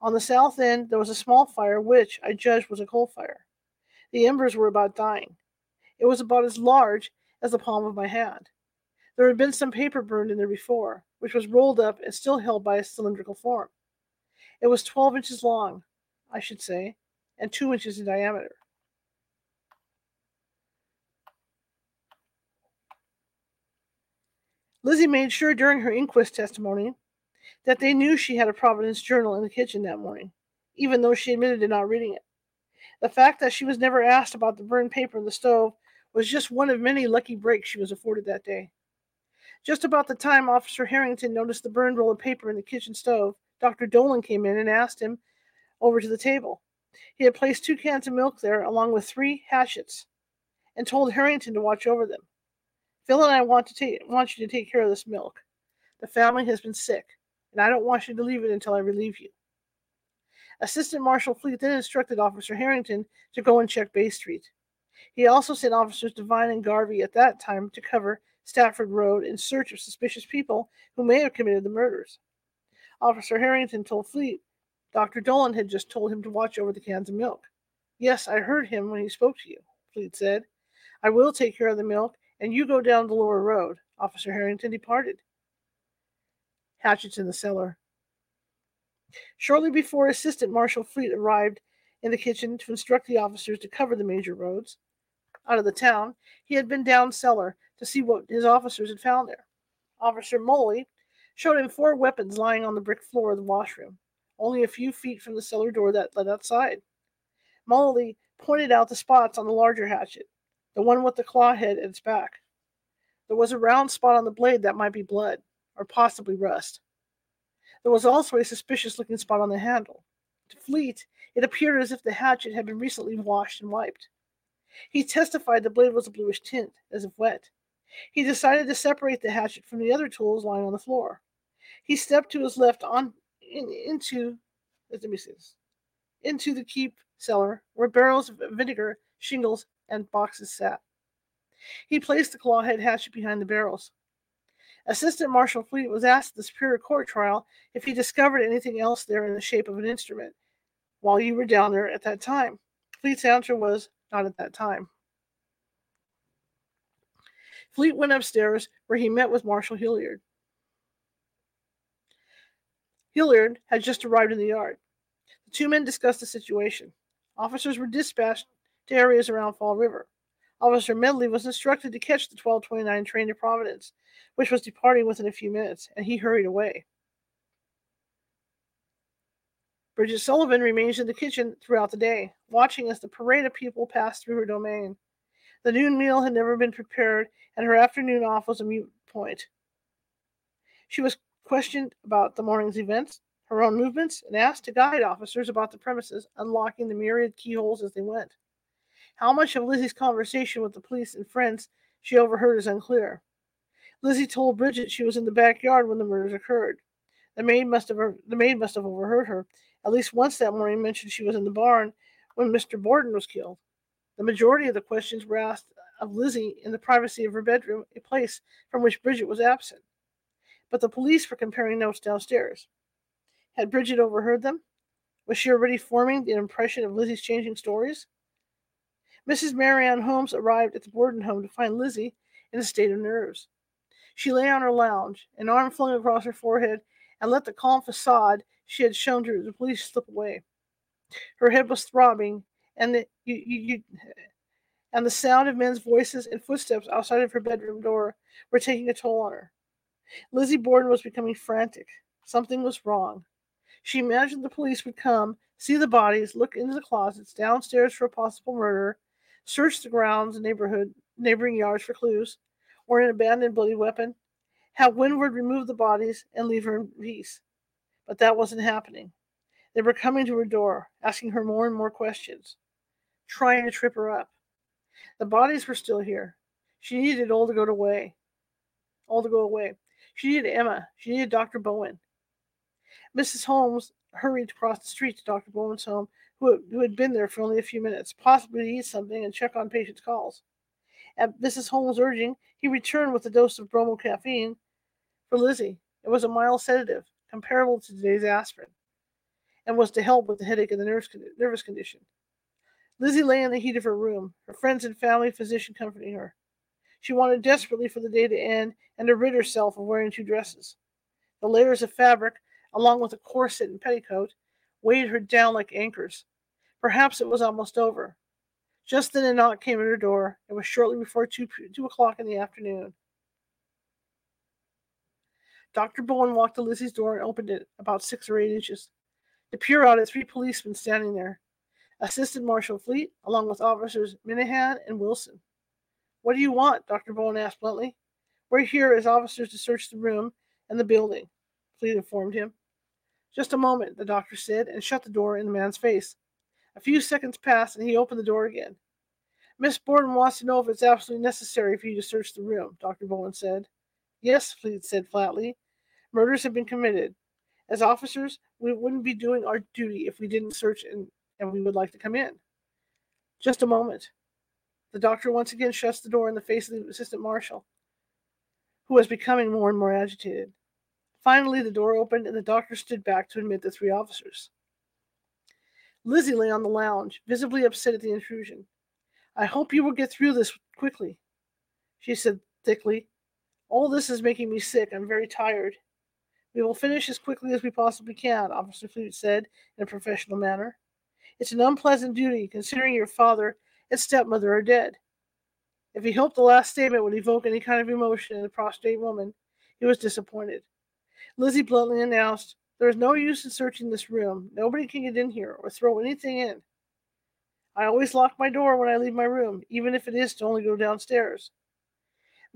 On the south end, there was a small fire, which I judged was a coal fire. The embers were about dying. It was about as large as the palm of my hand. There had been some paper burned in there before, which was rolled up and still held by a cylindrical form. It was 12 inches long, I should say, and 2 inches in diameter. Lizzie made sure during her inquest testimony that they knew she had a Providence journal in the kitchen that morning, even though she admitted to not reading it. The fact that she was never asked about the burned paper in the stove was just one of many lucky breaks she was afforded that day. Just about the time Officer Harrington noticed the burned roll of paper in the kitchen stove, Dr. Dolan came in and asked him over to the table. He had placed two cans of milk there, along with three hatchets, and told Harrington to watch over them. Phil and I want to take want you to take care of this milk. The family has been sick, and I don't want you to leave it until I relieve you. Assistant Marshal Fleet then instructed Officer Harrington to go and check Bay Street. He also sent officers Devine and Garvey at that time to cover Stafford Road in search of suspicious people who may have committed the murders. Officer Harrington told Fleet Dr. Dolan had just told him to watch over the cans of milk. Yes, I heard him when he spoke to you, Fleet said. I will take care of the milk and you go down the lower road. Officer Harrington departed. Hatchets in the cellar. Shortly before Assistant Marshal Fleet arrived in the kitchen to instruct the officers to cover the major roads out of the town, he had been down cellar to see what his officers had found there. Officer Mullaly showed him four weapons lying on the brick floor of the washroom, only a few feet from the cellar door that led outside. Mullaly pointed out the spots on the larger hatchet the one with the claw head at its back. There was a round spot on the blade that might be blood, or possibly rust. There was also a suspicious looking spot on the handle. To Fleet, it appeared as if the hatchet had been recently washed and wiped. He testified the blade was a bluish tint, as if wet. He decided to separate the hatchet from the other tools lying on the floor. He stepped to his left on in, into let me see this, into the keep cellar where barrels of vinegar, shingles, and boxes sat. He placed the clawhead hatchet behind the barrels. Assistant Marshal Fleet was asked at the Superior Court trial if he discovered anything else there in the shape of an instrument while you were down there at that time. Fleet's answer was not at that time. Fleet went upstairs where he met with Marshal Hilliard. Hilliard had just arrived in the yard. The two men discussed the situation. Officers were dispatched to areas around Fall River. Officer Medley was instructed to catch the 1229 train to Providence, which was departing within a few minutes, and he hurried away. Bridget Sullivan remains in the kitchen throughout the day, watching as the parade of people passed through her domain. The noon meal had never been prepared, and her afternoon off was a mute point. She was questioned about the morning's events, her own movements, and asked to guide officers about the premises, unlocking the myriad keyholes as they went. How much of Lizzie's conversation with the police and friends she overheard is unclear. Lizzie told Bridget she was in the backyard when the murders occurred. The maid must have the maid must have overheard her. At least once that morning mentioned she was in the barn when Mr. Borden was killed. The majority of the questions were asked of Lizzie in the privacy of her bedroom, a place from which Bridget was absent. But the police were comparing notes downstairs. Had Bridget overheard them? Was she already forming the impression of Lizzie's changing stories? Mrs. Marianne Holmes arrived at the Borden home to find Lizzie in a state of nerves. She lay on her lounge, an arm flung across her forehead, and let the calm facade she had shown to the police slip away. Her head was throbbing, and the you, you, you, and the sound of men's voices and footsteps outside of her bedroom door were taking a toll on her. Lizzie Borden was becoming frantic. Something was wrong. She imagined the police would come, see the bodies, look into the closets downstairs for a possible murder, search the grounds and neighborhood neighboring yards for clues, or an abandoned bloody weapon, have Winward remove the bodies and leave her in peace. But that wasn't happening. They were coming to her door, asking her more and more questions, trying to trip her up. The bodies were still here. She needed all to go away. All to go away. She needed Emma. She needed Dr. Bowen. Mrs. Holmes hurried across the street to Dr. Bowen's home, who, had been there for only a few minutes, possibly to eat something and check on patients' calls. At Mrs. Holmes' urging, he returned with a dose of bromocaffeine for Lizzie. It was a mild sedative, comparable to today's aspirin, and was to help with the headache and the nervous condition. Lizzie lay in the heat of her room, her friends and family physician comforting her. She wanted desperately for the day to end and to rid herself of wearing two dresses. The layers of fabric, along with a corset and petticoat, weighed her down like anchors. Perhaps it was almost over. Just then a knock came at her door. It was shortly before two, two o'clock in the afternoon. Dr. Bowen walked to Lizzie's door and opened it about six or eight inches. To peer out at three policemen standing there. Assistant Marshal Fleet, along with officers Minahan and Wilson. What do you want? Dr. Bowen asked bluntly. We're here as officers to search the room and the building, Fleet informed him. Just a moment, the doctor said, and shut the door in the man's face. A few seconds passed, and he opened the door again. Miss Borden wants to know if it's absolutely necessary for you to search the room, Dr. Bowen said. Yes, Fleet said flatly. Murders have been committed. As officers, we wouldn't be doing our duty if we didn't search and, and we would like to come in. Just a moment. The doctor once again shuts the door in the face of the assistant marshal, who was becoming more and more agitated. Finally, the door opened and the doctor stood back to admit the three officers. Lizzie lay on the lounge, visibly upset at the intrusion. I hope you will get through this quickly, she said thickly. All this is making me sick. I'm very tired. We will finish as quickly as we possibly can, Officer Fleet said in a professional manner. It's an unpleasant duty, considering your father and stepmother are dead. If he hoped the last statement would evoke any kind of emotion in the prostrate woman, he was disappointed. Lizzie bluntly announced, There is no use in searching this room. Nobody can get in here or throw anything in. I always lock my door when I leave my room, even if it is to only go downstairs.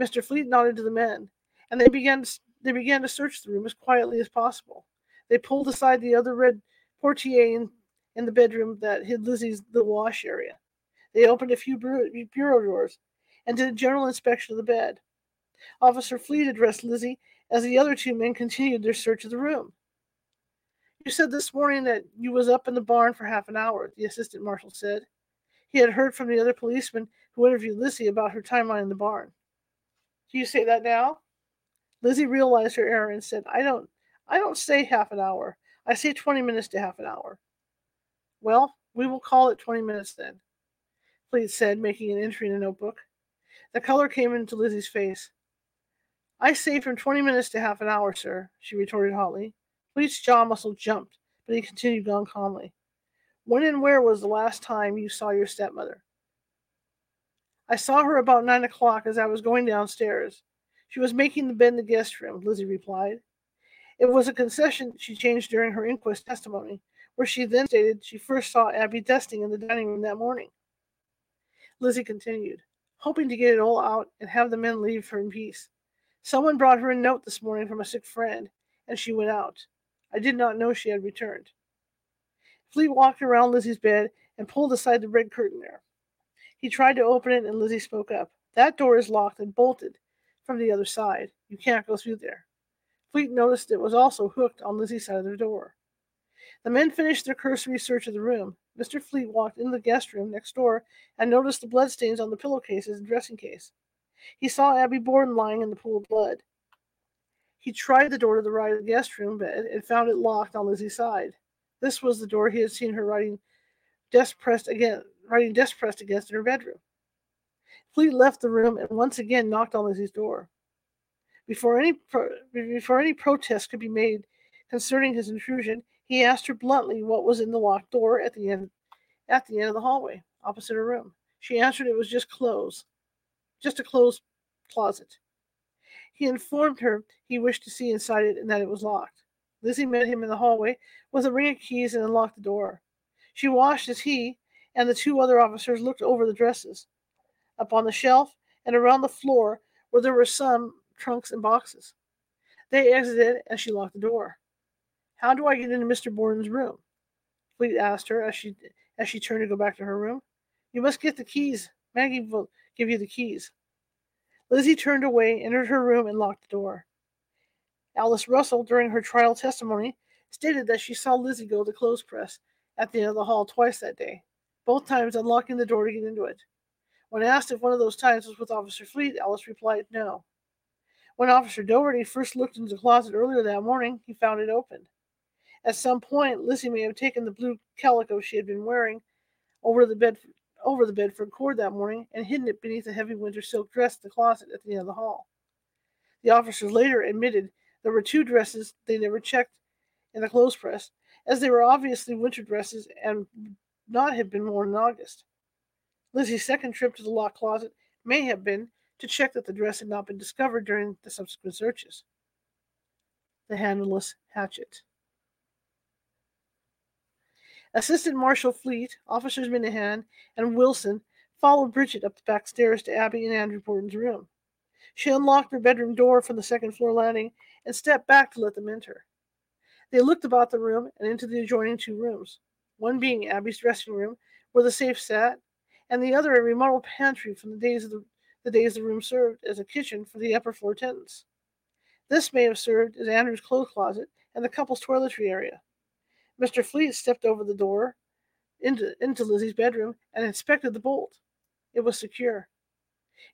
Mr. Fleet nodded to the men, and they began to, they began to search the room as quietly as possible. They pulled aside the other red portiere in, in the bedroom that hid Lizzie's the wash area. They opened a few bureau, drawers and did a general inspection of the bed. Officer Fleet addressed Lizzie as the other two men continued their search of the room. You said this morning that you was up in the barn for half an hour, the assistant marshal said. He had heard from the other policeman who interviewed Lizzie about her timeline in the barn. Do you say that now? Lizzie realized her error and said, I don't I don't say half an hour. I say twenty minutes to half an hour. Well, we will call it twenty minutes then, Fleet said, making an entry in a notebook. The color came into Lizzie's face. I say from twenty minutes to half an hour, sir, she retorted hotly. Fleet's jaw muscle jumped, but he continued on calmly. When and where was the last time you saw your stepmother? I saw her about nine o'clock as I was going downstairs. She was making the bed in the guest room, Lizzie replied. It was a concession she changed during her inquest testimony, where she then stated she first saw Abby dusting in the dining room that morning. Lizzie continued, hoping to get it all out and have the men leave her in peace. Someone brought her a note this morning from a sick friend, and she went out. I did not know she had returned. Fleet walked around Lizzie's bed and pulled aside the red curtain there. He tried to open it, and Lizzie spoke up. That door is locked and bolted from the other side. You can't go through there. Fleet noticed it was also hooked on Lizzie's side of the door. The men finished their cursory search of the room. Mr. Fleet walked into the guest room next door and noticed the bloodstains on the pillowcases and dressing case. He saw Abby Borden lying in the pool of blood. He tried the door to the right of the guest room bed and found it locked on Lizzie's side. This was the door he had seen her writing desk pressed again, writing desk pressed against in her bedroom. Fleet left the room and once again knocked on Lizzie's door. Before any pro- before any protest could be made concerning his intrusion, he asked her bluntly what was in the locked door at the end at the end of the hallway opposite her room. She answered it was just clothes, just a clothes closet. He informed her he wished to see inside it and that it was locked. Lizzie met him in the hallway with a ring of keys and unlocked the door. She watched as he and the two other officers looked over the dresses. Up on the shelf and around the floor where there were some trunks and boxes. They exited and she locked the door. How do I get into Mr. Borden's room? Fleet asked her as she as she turned to go back to her room. You must get the keys. Maggie will give you the keys. Lizzie turned away, entered her room, and locked the door. Alice Russell, during her trial testimony, stated that she saw Lizzie go to the clothes press at the end of the hall twice that day, both times unlocking the door to get into it. When asked if one of those times was with Officer Fleet, Alice replied no. When Officer Doherty first looked into the closet earlier that morning, he found it open. At some point, Lizzie may have taken the blue calico she had been wearing over to the bed over the bed Bedford cord that morning and hidden it beneath a heavy winter silk dress in the closet at the end of the hall. The officers later admitted there were two dresses they never checked in the clothes press, as they were obviously winter dresses and not have been worn in August. Lizzie's second trip to the locked closet may have been to check that the dress had not been discovered during the subsequent searches. The handleless hatchet. Assistant Marshal Fleet, Officers Minahan, and Wilson followed Bridget up the back stairs to Abby and Andrew Borden's room. She unlocked her bedroom door from the second floor landing and stepped back to let them enter. They looked about the room and into the adjoining two rooms, one being Abby's dressing room, where the safe sat, and the other a remodeled pantry from the days of the, the days the room served as a kitchen for the upper floor tenants. This may have served as Andrew's clothes closet and the couple's toiletry area. Mr. Fleet stepped over the door into, into Lizzie's bedroom and inspected the bolt. It was secure.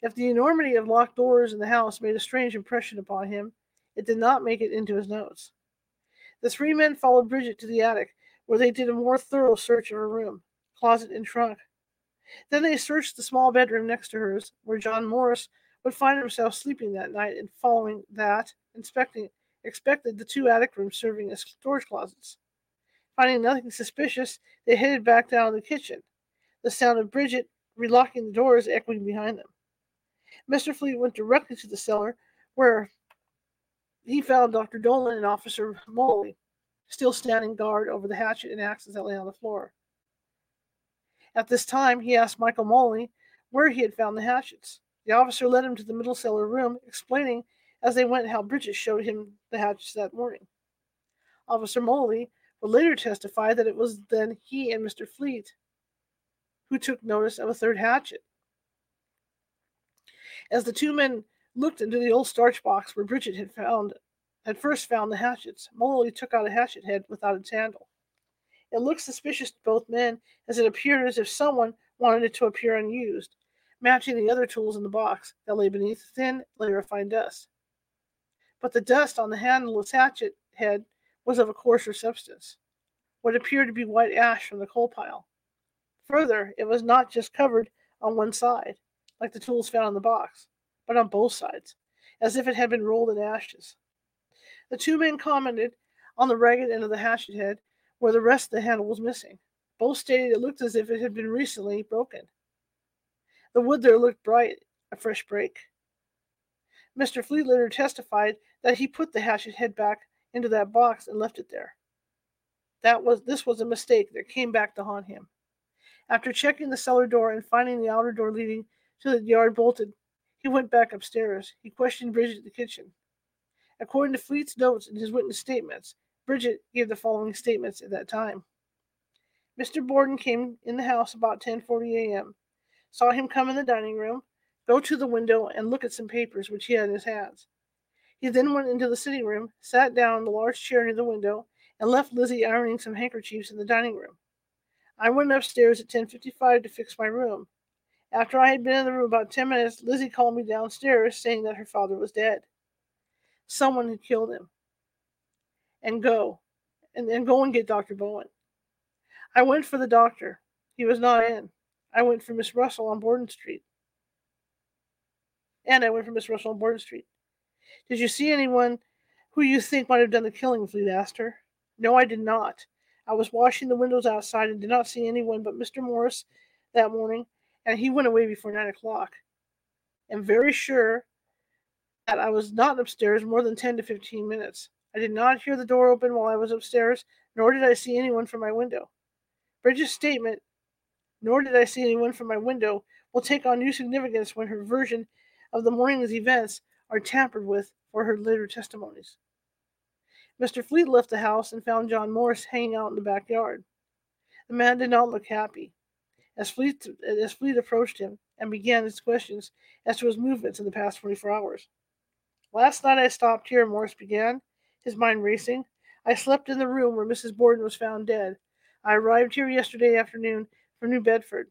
If the enormity of locked doors in the house made a strange impression upon him, it did not make it into his notes. The three men followed Bridget to the attic, where they did a more thorough search of her room, closet, and trunk. Then they searched the small bedroom next to hers, where John Morse would find himself sleeping that night, and following that, inspecting expected the two attic rooms serving as storage closets. Finding nothing suspicious, they headed back down to the kitchen, the sound of Bridget relocking the doors echoing behind them. Mr. Fleet went directly to the cellar, where he found Dr. Dolan and Officer Mullaly still standing guard over the hatchet and axes that lay on the floor. At this time, he asked Michael Mullaly where he had found the hatchets. The officer led him to the middle cellar room, explaining as they went how Bridget showed him the hatchets that morning. Officer Mullaly later testify that it was then he and Mr. Fleet who took notice of a third hatchet. As the two men looked into the old starch box where Bridget had found had first found the hatchets. Mullaly took out a hatchet head without its handle. It looked suspicious to both men, as it appeared as if someone wanted it to appear unused, matching the other tools in the box that lay beneath a thin layer of fine dust. But the dust on the handleless hatchet head was of a coarser substance, what appeared to be white ash from the coal pile. Further, it was not just covered on one side, like the tools found in the box, but on both sides, as if it had been rolled in ashes. The two men commented on the ragged end of the hatchet head where the rest of the handle was missing. Both stated it looked as if it had been recently broken. The wood there looked bright, a fresh break. Mr. Fleet later testified that he put the hatchet head back into that box and left it there. That was this was a mistake that came back to haunt him. After checking the cellar door and finding the outer door leading to the yard bolted, he went back upstairs. He questioned Bridget in the kitchen. According to Fleet's notes and his witness statements, Bridget gave the following statements at that time. Mr. Borden came in the house about 10:40 a.m. Saw him come in the dining room, go to the window and look at some papers which he had in his hands. He then went into the sitting room, sat down in the large chair near the window, and left Lizzie ironing some handkerchiefs in the dining room. I went upstairs at 10:55 to fix my room. After I had been in the room about 10 minutes, Lizzie called me downstairs saying that her father was dead. Someone had killed him. And go. And then go and get Dr. Bowen. I went for the doctor. He was not in. I went for Miss Russell on Borden Street. And I went for Miss Russell on Borden Street. Did you see anyone who you think might have done the killing? Fleet asked her. No, I did not. I was washing the windows outside and did not see anyone but Mr. Morse that morning, and he went away before nine o'clock. I'm very sure that I was not upstairs more than ten to fifteen minutes. I did not hear the door open while I was upstairs, nor did I see anyone from my window. Bridget's statement, nor did I see anyone from my window, will take on new significance when her version of the morning's events are tampered with for her later testimonies. Mr. Fleet left the house and found John Morse hanging out in the backyard. The man did not look happy. As Fleet, as Fleet approached him and began his questions as to his movements in the past 24 hours. Last night I stopped here, Morse began, his mind racing. I slept in the room where Mrs. Borden was found dead. I arrived here yesterday afternoon from New Bedford,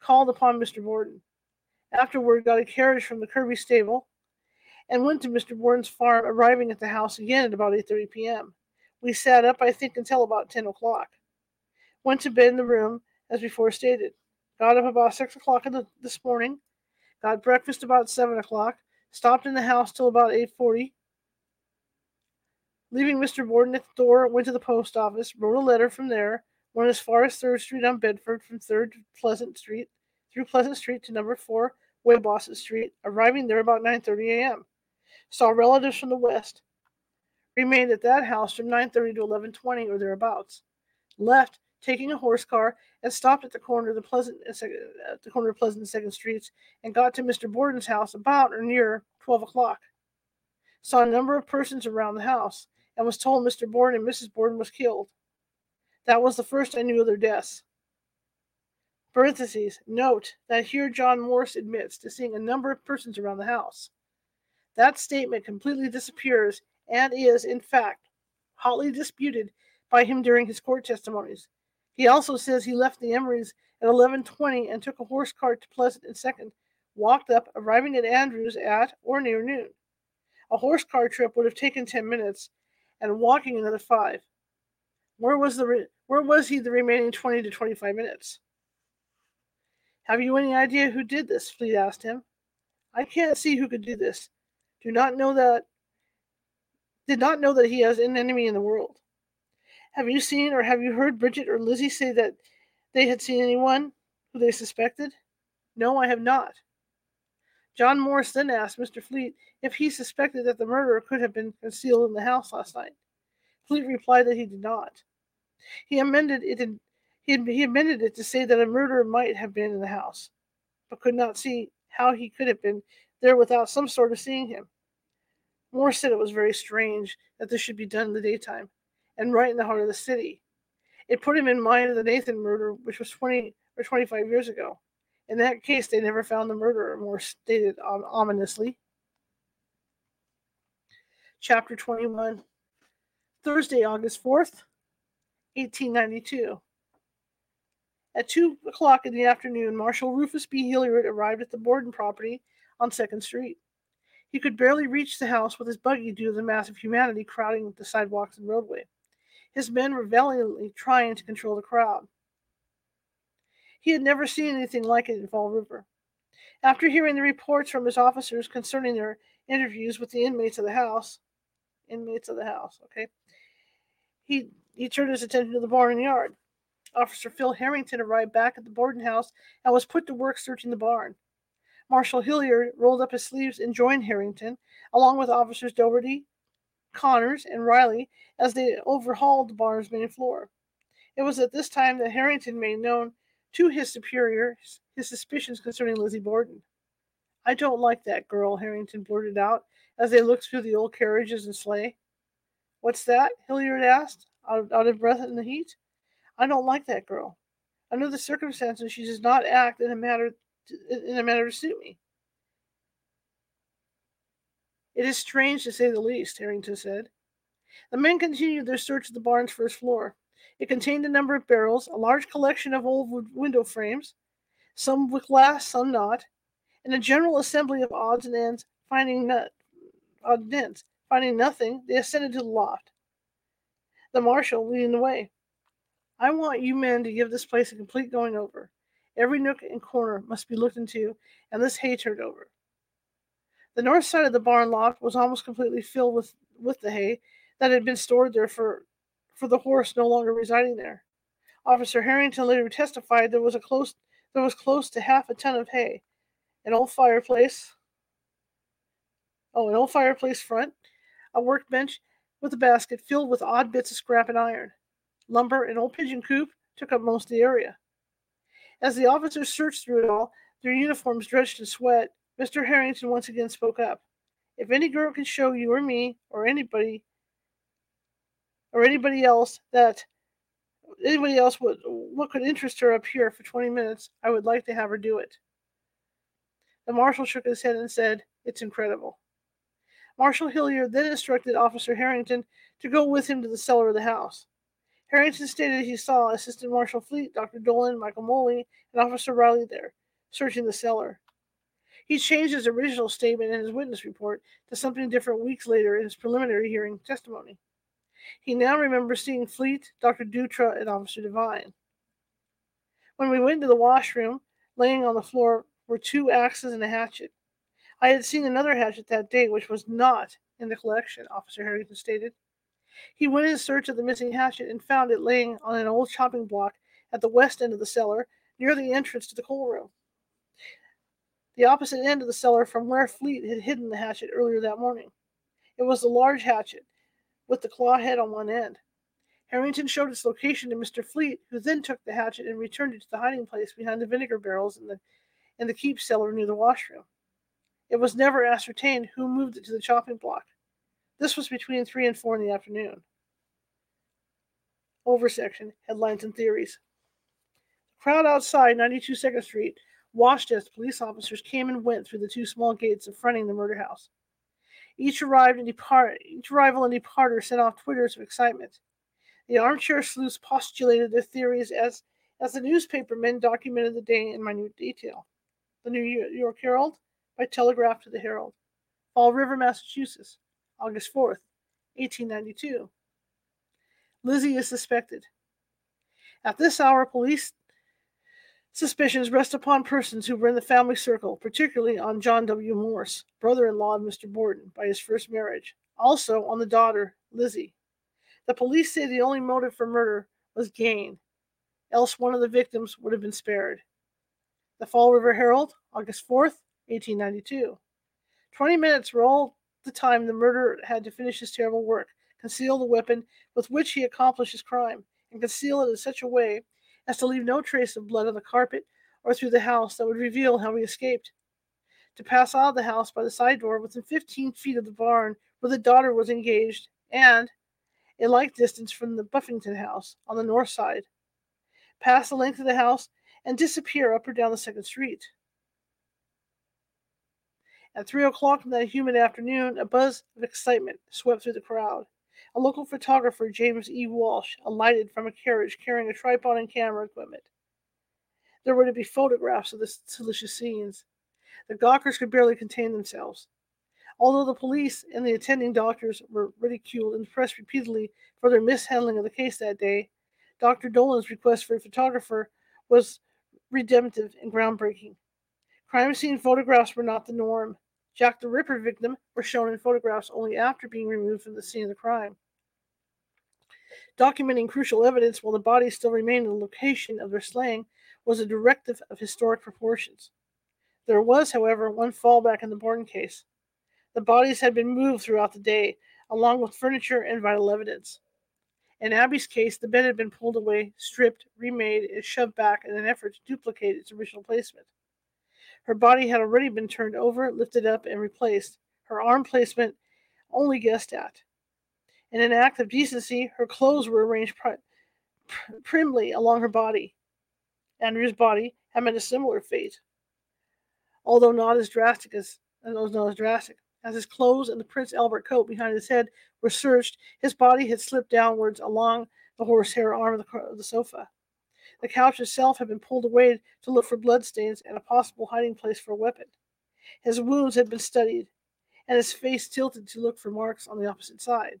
called upon Mr. Borden. Afterward, got a carriage from the Kirby stable and went to Mr. Borden's farm, arriving at the house again at about 8.30 p.m. We sat up, I think, until about 10 o'clock. Went to bed in the room, as before stated. Got up about 6 o'clock the, this morning. Got breakfast about 7 o'clock. Stopped in the house till about 8.40. Leaving Mr. Borden at the door, went to the post office, wrote a letter from there, went as far as Third Street on Bedford, from Third to Pleasant Street, through Pleasant Street to number four, Weybosset Street, arriving there about 9:30 a.m. Saw relatives from the west. Remained at that house from 9:30 to 11:20 or thereabouts. Left, taking a horse car, and stopped at the corner of the Pleasant uh, at the corner of Pleasant and Second Streets, and got to Mr. Borden's house about or near 12 o'clock. Saw a number of persons around the house, and was told Mr. Borden and Mrs. Borden was killed. That was the first I knew of their deaths. Parentheses, note that here John Morse admits to seeing a number of persons around the house. That statement completely disappears and is, in fact, hotly disputed by him during his court testimonies. He also says he left the Emerys at 11:20 and took a horse cart to Pleasant and Second, walked up, arriving at Andrews at or near noon. A horse car trip would have taken 10 minutes, and walking another five. Where was the re- where was he the remaining 20 to 25 minutes? Have you any idea who did this? Fleet asked him. I can't see who could do this. Do not know that did not know that he has an enemy in the world. Have you seen or have you heard Bridget or Lizzie say that they had seen anyone who they suspected? No, I have not. John Morse then asked Mr. Fleet if he suspected that the murderer could have been concealed in the house last night. Fleet replied that he did not. He amended it in, he, he amended it to say that a murderer might have been in the house, but could not see how he could have been there without some sort of seeing him. Morse said it was very strange that this should be done in the daytime, and right in the heart of the city. It put him in mind of the Nathan murder, which was 20 or 25 years ago. In that case, they never found the murderer, Morse stated ominously. Chapter 21, Thursday, August 4th, 1892. At 2 o'clock in the afternoon, Marshal Rufus B. Hilliard arrived at the Borden property on 2nd Street. He could barely reach the house with his buggy due to the mass of humanity crowding the sidewalks and roadway. His men were valiantly trying to control the crowd. He had never seen anything like it in Fall River. After hearing the reports from his officers concerning their interviews with the inmates of the house, inmates of the house, okay, he he turned his attention to the barn and yard. Officer Phil Harrington arrived back at the Borden house and was put to work searching the barn. Marshal Hilliard rolled up his sleeves and joined Harrington, along with officers Doherty, Connors, and Riley, as they overhauled the barn's main floor. It was at this time that Harrington made known to his superiors his suspicions concerning Lizzie Borden. I don't like that girl, Harrington blurted out as they looked through the old carriages and sleigh. What's that? Hilliard asked, out, out of breath in the heat. I don't like that girl. Under the circumstances, she does not act in a manner in a manner to suit me. It is strange to say the least, Harrington said. The men continued their search of the barn's first floor. It contained a number of barrels, a large collection of old window frames, some with glass, some not, and a general assembly of odds and ends. Finding not, odds and ends. Finding nothing, they ascended to the loft. The marshal leading the way. I want you men to give this place a complete going over. Every nook and corner must be looked into, and this hay turned over. The north side of the barn loft was almost completely filled with, with the hay that had been stored there for, for the horse no longer residing there. Officer Harrington later testified there was a close there was close to half a ton of hay, an old fireplace. Oh, an old fireplace front, a workbench with a basket filled with odd bits of scrap and iron. Lumber and old pigeon coop took up most of the area. As the officers searched through it all, their uniforms drenched in sweat, Mr. Harrington once again spoke up. If any girl can show you or me or anybody or anybody else that anybody else would what could interest her up here for 20 minutes, I would like to have her do it. The marshal shook his head and said, It's incredible. Marshal Hilliard then instructed Officer Harrington to go with him to the cellar of the house. Harrington stated he saw Assistant Marshal Fleet, Dr. Dolan, Michael Mullaly, and Officer Riley there, searching the cellar. He changed his original statement in his witness report to something different weeks later in his preliminary hearing testimony. He now remembers seeing Fleet, Dr. Dutra, and Officer Devine. When we went to the washroom, laying on the floor were two axes and a hatchet. I had seen another hatchet that day, which was not in the collection, Officer Harrington stated. He went in search of the missing hatchet and found it laying on an old chopping block at the west end of the cellar, near the entrance to the coal room. The opposite end of the cellar from where Fleet had hidden the hatchet earlier that morning. It was the large hatchet, with the claw head on one end. Harrington showed its location to Mr. Fleet, who then took the hatchet and returned it to the hiding place behind the vinegar barrels in the in the keep cellar near the washroom. It was never ascertained who moved it to the chopping block. This was between 3 and 4 in the afternoon. Oversection, headlines and theories. The crowd outside 92 Second Street watched as police officers came and went through the two small gates fronting the murder house. Each arrived and depart each arrival and departure sent off twitters of excitement. The armchair sleuths postulated their theories as as the newspapermen documented the day in minute detail. The New York Herald by telegraph to the Herald. Fall River, Massachusetts, August 4th, 1892. Lizzie is suspected. At this hour, police suspicions rest upon persons who were in the family circle, particularly on John W. Morse, brother in law of Mr. Borden, by his first marriage, also on the daughter, Lizzie. The police say the only motive for murder was gain, else one of the victims would have been spared. The Fall River Herald, August 4th, 1892. Twenty minutes all the time the murderer had to finish his terrible work, conceal the weapon with which he accomplished his crime, and conceal it in such a way as to leave no trace of blood on the carpet or through the house that would reveal how he escaped. To pass out of the house by the side door within 15 feet of the barn where the daughter was engaged, and a like distance from the Buffington house on the north side. Pass the length of the house and disappear up or down the second street. At three o'clock in that humid afternoon, a buzz of excitement swept through the crowd. A local photographer, James E. Walsh, alighted from a carriage carrying a tripod and camera equipment. There were to be photographs of the delicious scenes. The gawkers could barely contain themselves. Although the police and the attending doctors were ridiculed and pressed repeatedly for their mishandling of the case that day, Dr. Dolan's request for a photographer was redemptive and groundbreaking. Crime scene photographs were not the norm. Jack the Ripper victim were shown in photographs only after being removed from the scene of the crime. Documenting crucial evidence while the bodies still remained in the location of their slaying was a directive of historic proportions. There was, however, one fallback in the Borden case. The bodies had been moved throughout the day, along with furniture and vital evidence. In Abby's case, the bed had been pulled away, stripped, remade, and shoved back in an effort to duplicate its original placement. Her body had already been turned over, lifted up, and replaced, her arm placement only guessed at. In an act of decency, her clothes were arranged pri- primly along her body. Andrew's body had met a similar fate, although not as drastic as, as not as drastic. As his clothes and the Prince Albert coat behind his head were searched, his body had slipped downwards along the horsehair arm of the, of the sofa. The couch itself had been pulled away to look for bloodstains and a possible hiding place for a weapon. His wounds had been studied, and his face tilted to look for marks on the opposite side.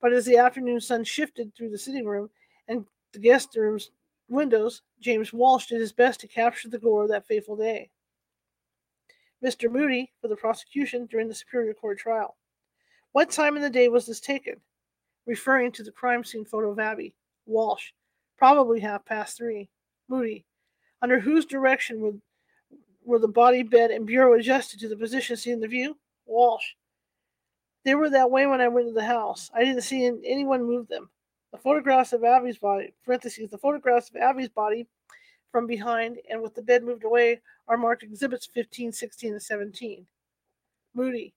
But as the afternoon sun shifted through the sitting room and the guest room's windows, James Walsh did his best to capture the gore of that fateful day. Mr. Moody for the prosecution during the Superior Court trial. What time in the day was this taken? Referring to the crime scene photo of Abby. Walsh. Probably half past three. Moody. Under whose direction were, were the body, bed, and bureau adjusted to the position seen in the view? Walsh. They were that way when I went to the house. I didn't see anyone move them. The photographs of Abby's body, parentheses, the photographs of Abby's body from behind and with the bed moved away are marked exhibits 15, 16, and 17. Moody.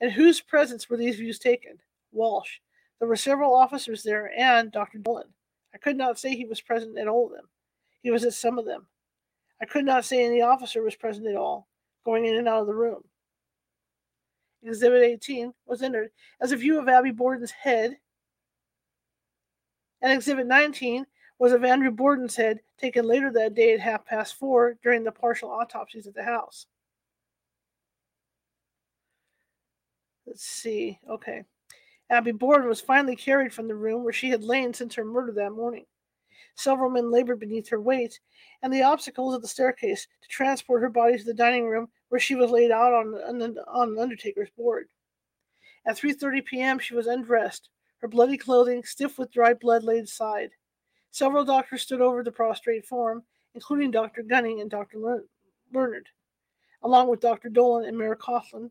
In whose presence were these views taken? Walsh. There were several officers there and Dr. Dolan. I could not say he was present at all of them. He was at some of them. I could not say any officer was present at all, going in and out of the room. Exhibit 18 was entered as a view of Abby Borden's head, and Exhibit 19 was of Andrew Borden's head taken later that day at half past four during the partial autopsies at the house. Let's see. Okay. Abby Borden was finally carried from the room where she had lain since her murder that morning. Several men labored beneath her weight and the obstacles of the staircase to transport her body to the dining room where she was laid out on, on, an undertaker's board. At 3:30 p.m., she was undressed, her bloody clothing stiff with dried blood laid aside. Several doctors stood over the prostrate form, including Dr. Gunning and Dr. Leonard, along with Dr. Dolan and Mayor Coughlin,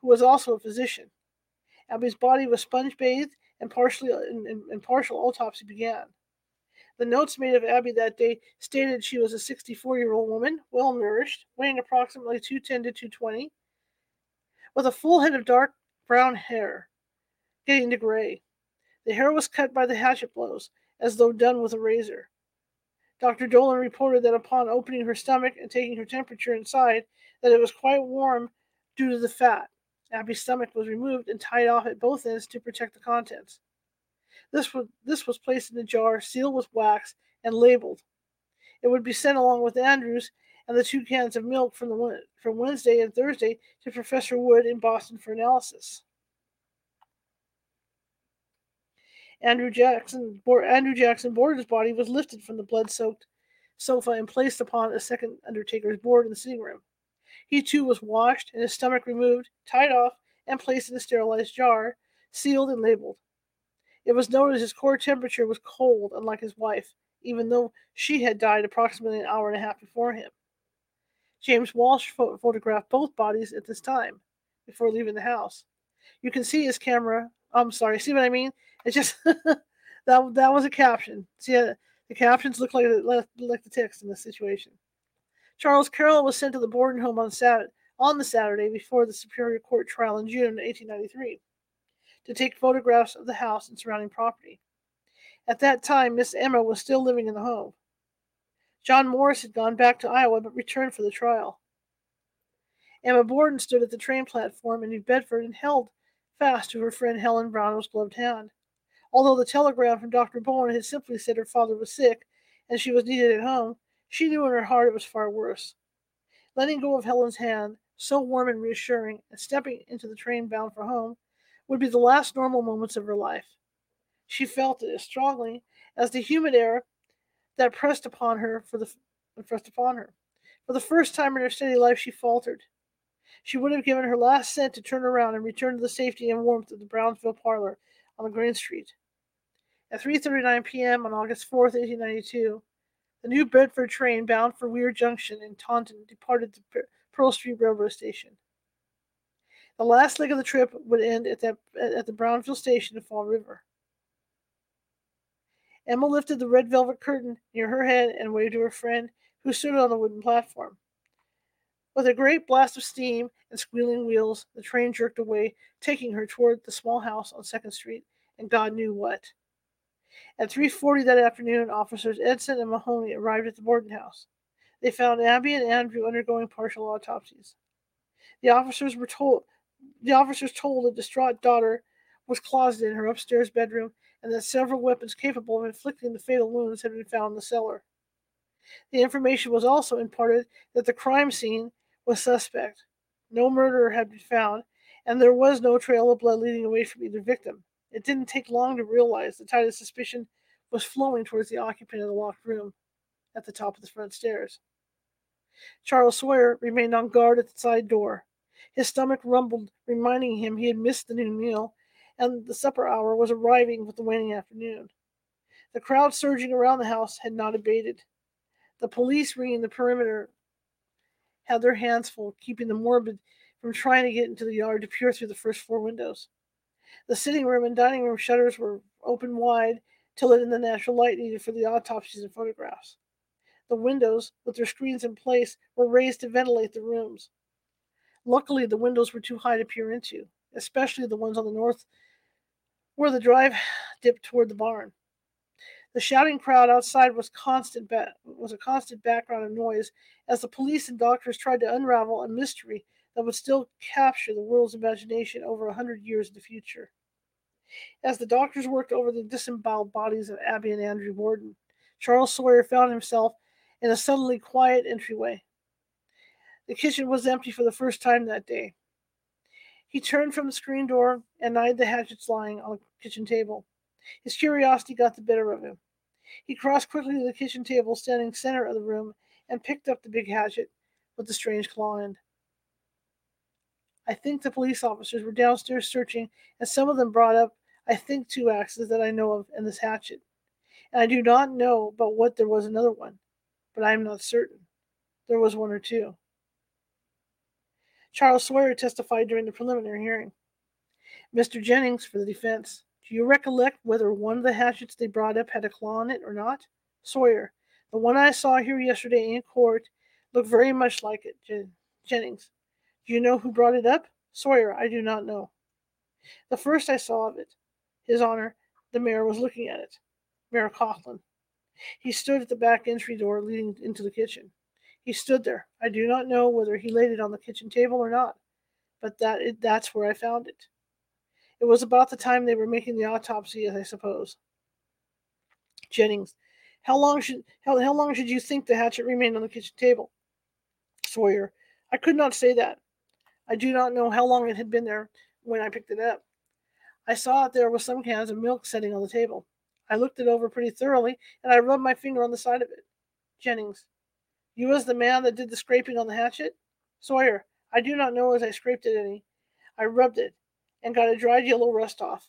who was also a physician. Abby's body was sponge bathed, and partially and, and, and partial autopsy began. The notes made of Abby that day stated she was a 64 year old woman, well nourished, weighing approximately 210 to 220, with a full head of dark brown hair, getting to gray. The hair was cut by the hatchet blows, as though done with a razor. Dr. Dolan reported that upon opening her stomach and taking her temperature inside, that it was quite warm due to the fat. Abby's stomach was removed and tied off at both ends to protect the contents. This was, this was placed in a jar, sealed with wax, and labeled. It would be sent along with Andrews and the two cans of milk from, the, from Wednesday and Thursday to Professor Wood in Boston for analysis. Andrew Jackson, Andrew Jackson Borden's body was lifted from the blood-soaked sofa and placed upon a second undertaker's board in the sitting room. He too was washed and his stomach removed, tied off, and placed in a sterilized jar, sealed and labeled. It was noted his core temperature was cold, unlike his wife, even though she had died approximately an hour and a half before him. James Walsh pho- photographed both bodies at this time before leaving the house. You can see his camera. I'm sorry, see what I mean? It's just that that was a caption. See, uh, the captions look like like the text in this situation. Charles Carroll was sent to the Borden home on Saturday, on the Saturday before the Superior Court trial in June 1893 to take photographs of the house and surrounding property. At that time, Miss Emma was still living in the home. John Morse had gone back to Iowa but returned for the trial. Emma Borden stood at the train platform in New Bedford and held fast to her friend Helen Brownell's gloved hand. Although the telegram from Dr. Bowen had simply said her father was sick and she was needed at home, she knew in her heart it was far worse. Letting go of Helen's hand, so warm and reassuring, and stepping into the train bound for home, would be the last normal moments of her life. She felt it as strongly as the humid air that pressed upon her for the pressed upon her. For the first time in her steady life, she faltered. She would have given her last cent to turn around and return to the safety and warmth of the Brownsville parlor on Green Street. At 3:39 p.m. on August 4, 1892, the New Bedford train bound for Weir Junction in Taunton departed the Pearl Street Railroad Station. The last leg of the trip would end at, that, at the Brownsville station in Fall River. Emma lifted the red velvet curtain near her head and waved to her friend, who stood on the wooden platform. With a great blast of steam and squealing wheels, the train jerked away, taking her toward the small house on Second Street, and God knew what. At 3:40 that afternoon, officers Edson and Mahoney arrived at the Borden house. They found Abby and Andrew undergoing partial autopsies. The officers were told the officers told the distraught daughter was closeted in her upstairs bedroom and that several weapons capable of inflicting the fatal wounds had been found in the cellar. The information was also imparted that the crime scene was suspect. No murderer had been found, and there was no trail of blood leading away from either victim. It didn't take long to realize the tide of suspicion was flowing towards the occupant of the locked room at the top of the front stairs. Charles Sawyer remained on guard at the side door. His stomach rumbled, reminding him he had missed the noon meal, and the supper hour was arriving with the waning afternoon. The crowd surging around the house had not abated. The police ringing the perimeter had their hands full, keeping the morbid from trying to get into the yard to peer through the first floor windows. The sitting room and dining room shutters were open wide to let in the natural light needed for the autopsies and photographs. The windows, with their screens in place, were raised to ventilate the rooms. Luckily, the windows were too high to peer into, especially the ones on the north where the drive dipped toward the barn. The shouting crowd outside was constant ba- was a constant background of noise as the police and doctors tried to unravel a mystery that would still capture the world's imagination over a hundred years in the future. As the doctors worked over the disemboweled bodies of Abby and Andrew Borden, Charles Sawyer found himself in a suddenly quiet entryway. The kitchen was empty for the first time that day. He turned from the screen door and eyed the hatchets lying on the kitchen table. His curiosity got the better of him. He crossed quickly to the kitchen table standing center of the room and picked up the big hatchet with the strange claw end. I think the police officers were downstairs searching, and some of them brought up, I think, two axes that I know of and this hatchet. And I do not know but what there was another one, but I am not certain. There was one or two. Charles Sawyer testified during the preliminary hearing. Mr. Jennings, for the defense, do you recollect whether one of the hatchets they brought up had a claw on it or not? Sawyer, the one I saw here yesterday in court looked very much like it. Jen- Jennings, do you know who brought it up? Sawyer, I do not know. The first I saw of it, His Honor, the mayor was looking at it. Mayor Coughlin. He stood at the back entry door leading into the kitchen. He stood there. I do not know whether he laid it on the kitchen table or not, but that it, that's where I found it. It was about the time they were making the autopsy, I suppose. Jennings, how long should how, how long should you think the hatchet remained on the kitchen table? Sawyer, I could not say that. I do not know how long it had been there when I picked it up. I saw that there was some cans of milk sitting on the table. I looked it over pretty thoroughly, and I rubbed my finger on the side of it. Jennings, you was the man that did the scraping on the hatchet? Sawyer, I do not know as I scraped it any. I rubbed it and got a dried yellow rust off.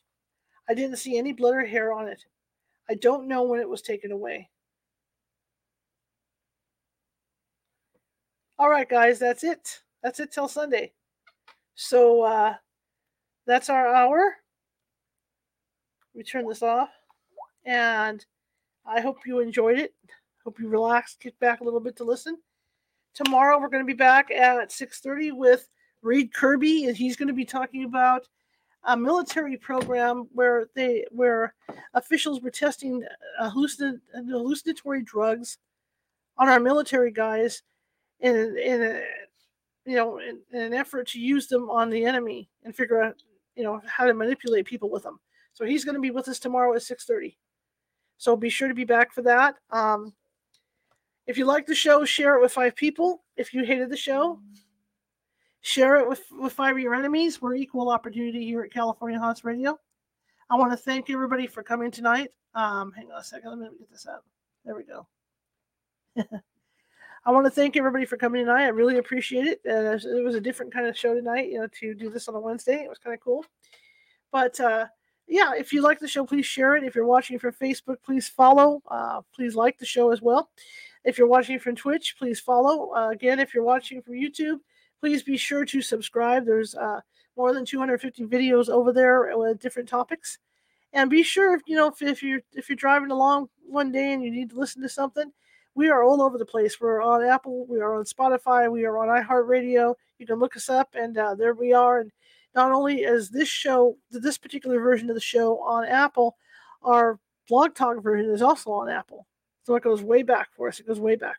I didn't see any blood or hair on it. I don't know when it was taken away. All right, guys, that's it. That's it till Sunday. So uh, that's our hour. We turn this off, and I hope you enjoyed it. Hope you relaxed, get back a little bit to listen. Tomorrow we're going to be back at 6:30 with Reed Kirby, and he's going to be talking about a military program where they where officials were testing uh, hallucin- hallucinatory drugs on our military guys in in a, you know, in, in an effort to use them on the enemy and figure out, you know, how to manipulate people with them. So he's going to be with us tomorrow at 6:30. So be sure to be back for that. Um, if you like the show, share it with five people. If you hated the show, share it with, with five of your enemies. We're equal opportunity here at California Haunts Radio. I want to thank everybody for coming tonight. Um, hang on a second. Let me get this out. There we go. I want to thank everybody for coming tonight. I really appreciate it. Uh, it was a different kind of show tonight, you know, to do this on a Wednesday. It was kind of cool. But uh, yeah, if you like the show, please share it. If you're watching from Facebook, please follow. Uh, please like the show as well. If you're watching from Twitch, please follow. Uh, again, if you're watching from YouTube, please be sure to subscribe. There's uh, more than 250 videos over there with different topics. And be sure, if, you know, if, if you're if you're driving along one day and you need to listen to something, we are all over the place. We're on Apple, we are on Spotify, we are on iHeartRadio. You can look us up, and uh, there we are. And not only is this show, this particular version of the show on Apple, our blog talk version is also on Apple. So it goes way back for us. It goes way back.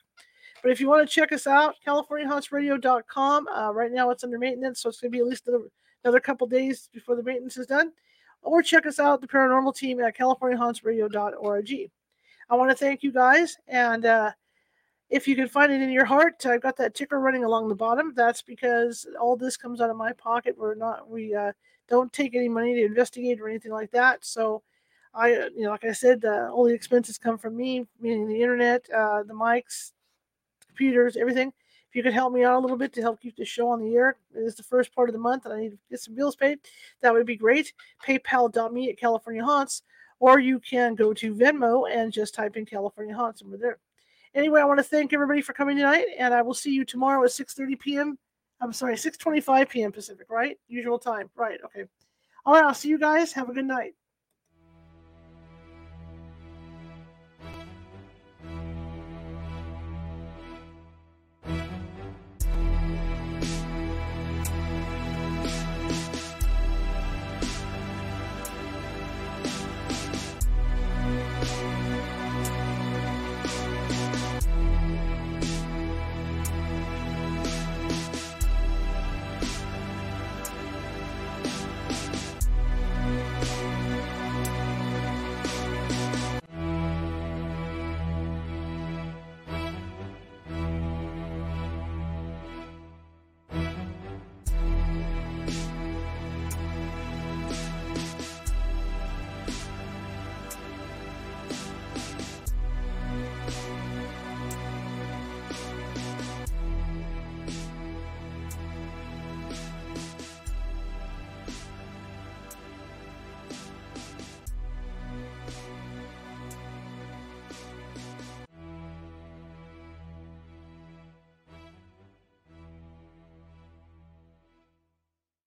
But if you want to check us out, CaliforniaHauntsRadio.com. Uh, right now it's under maintenance, so it's going to be at least another, another couple days before the maintenance is done. Or check us out, the paranormal team at CaliforniaHauntsRadio.org. I want to thank you guys. And uh, if you can find it in your heart, I've got that ticker running along the bottom. That's because all this comes out of my pocket. We're not, we uh, don't take any money to investigate or anything like that. So, I, you know, like I said, uh, all the expenses come from me, meaning the internet, uh, the mics, computers, everything. If you could help me out a little bit to help keep the show on the air, it is the first part of the month and I need to get some bills paid. That would be great. PayPal.me at California Haunts, or you can go to Venmo and just type in California Haunts and we're there. Anyway, I want to thank everybody for coming tonight, and I will see you tomorrow at 6:30 p.m. I'm sorry, 6:25 p.m. Pacific, right? Usual time, right? Okay. All right, I'll see you guys. Have a good night.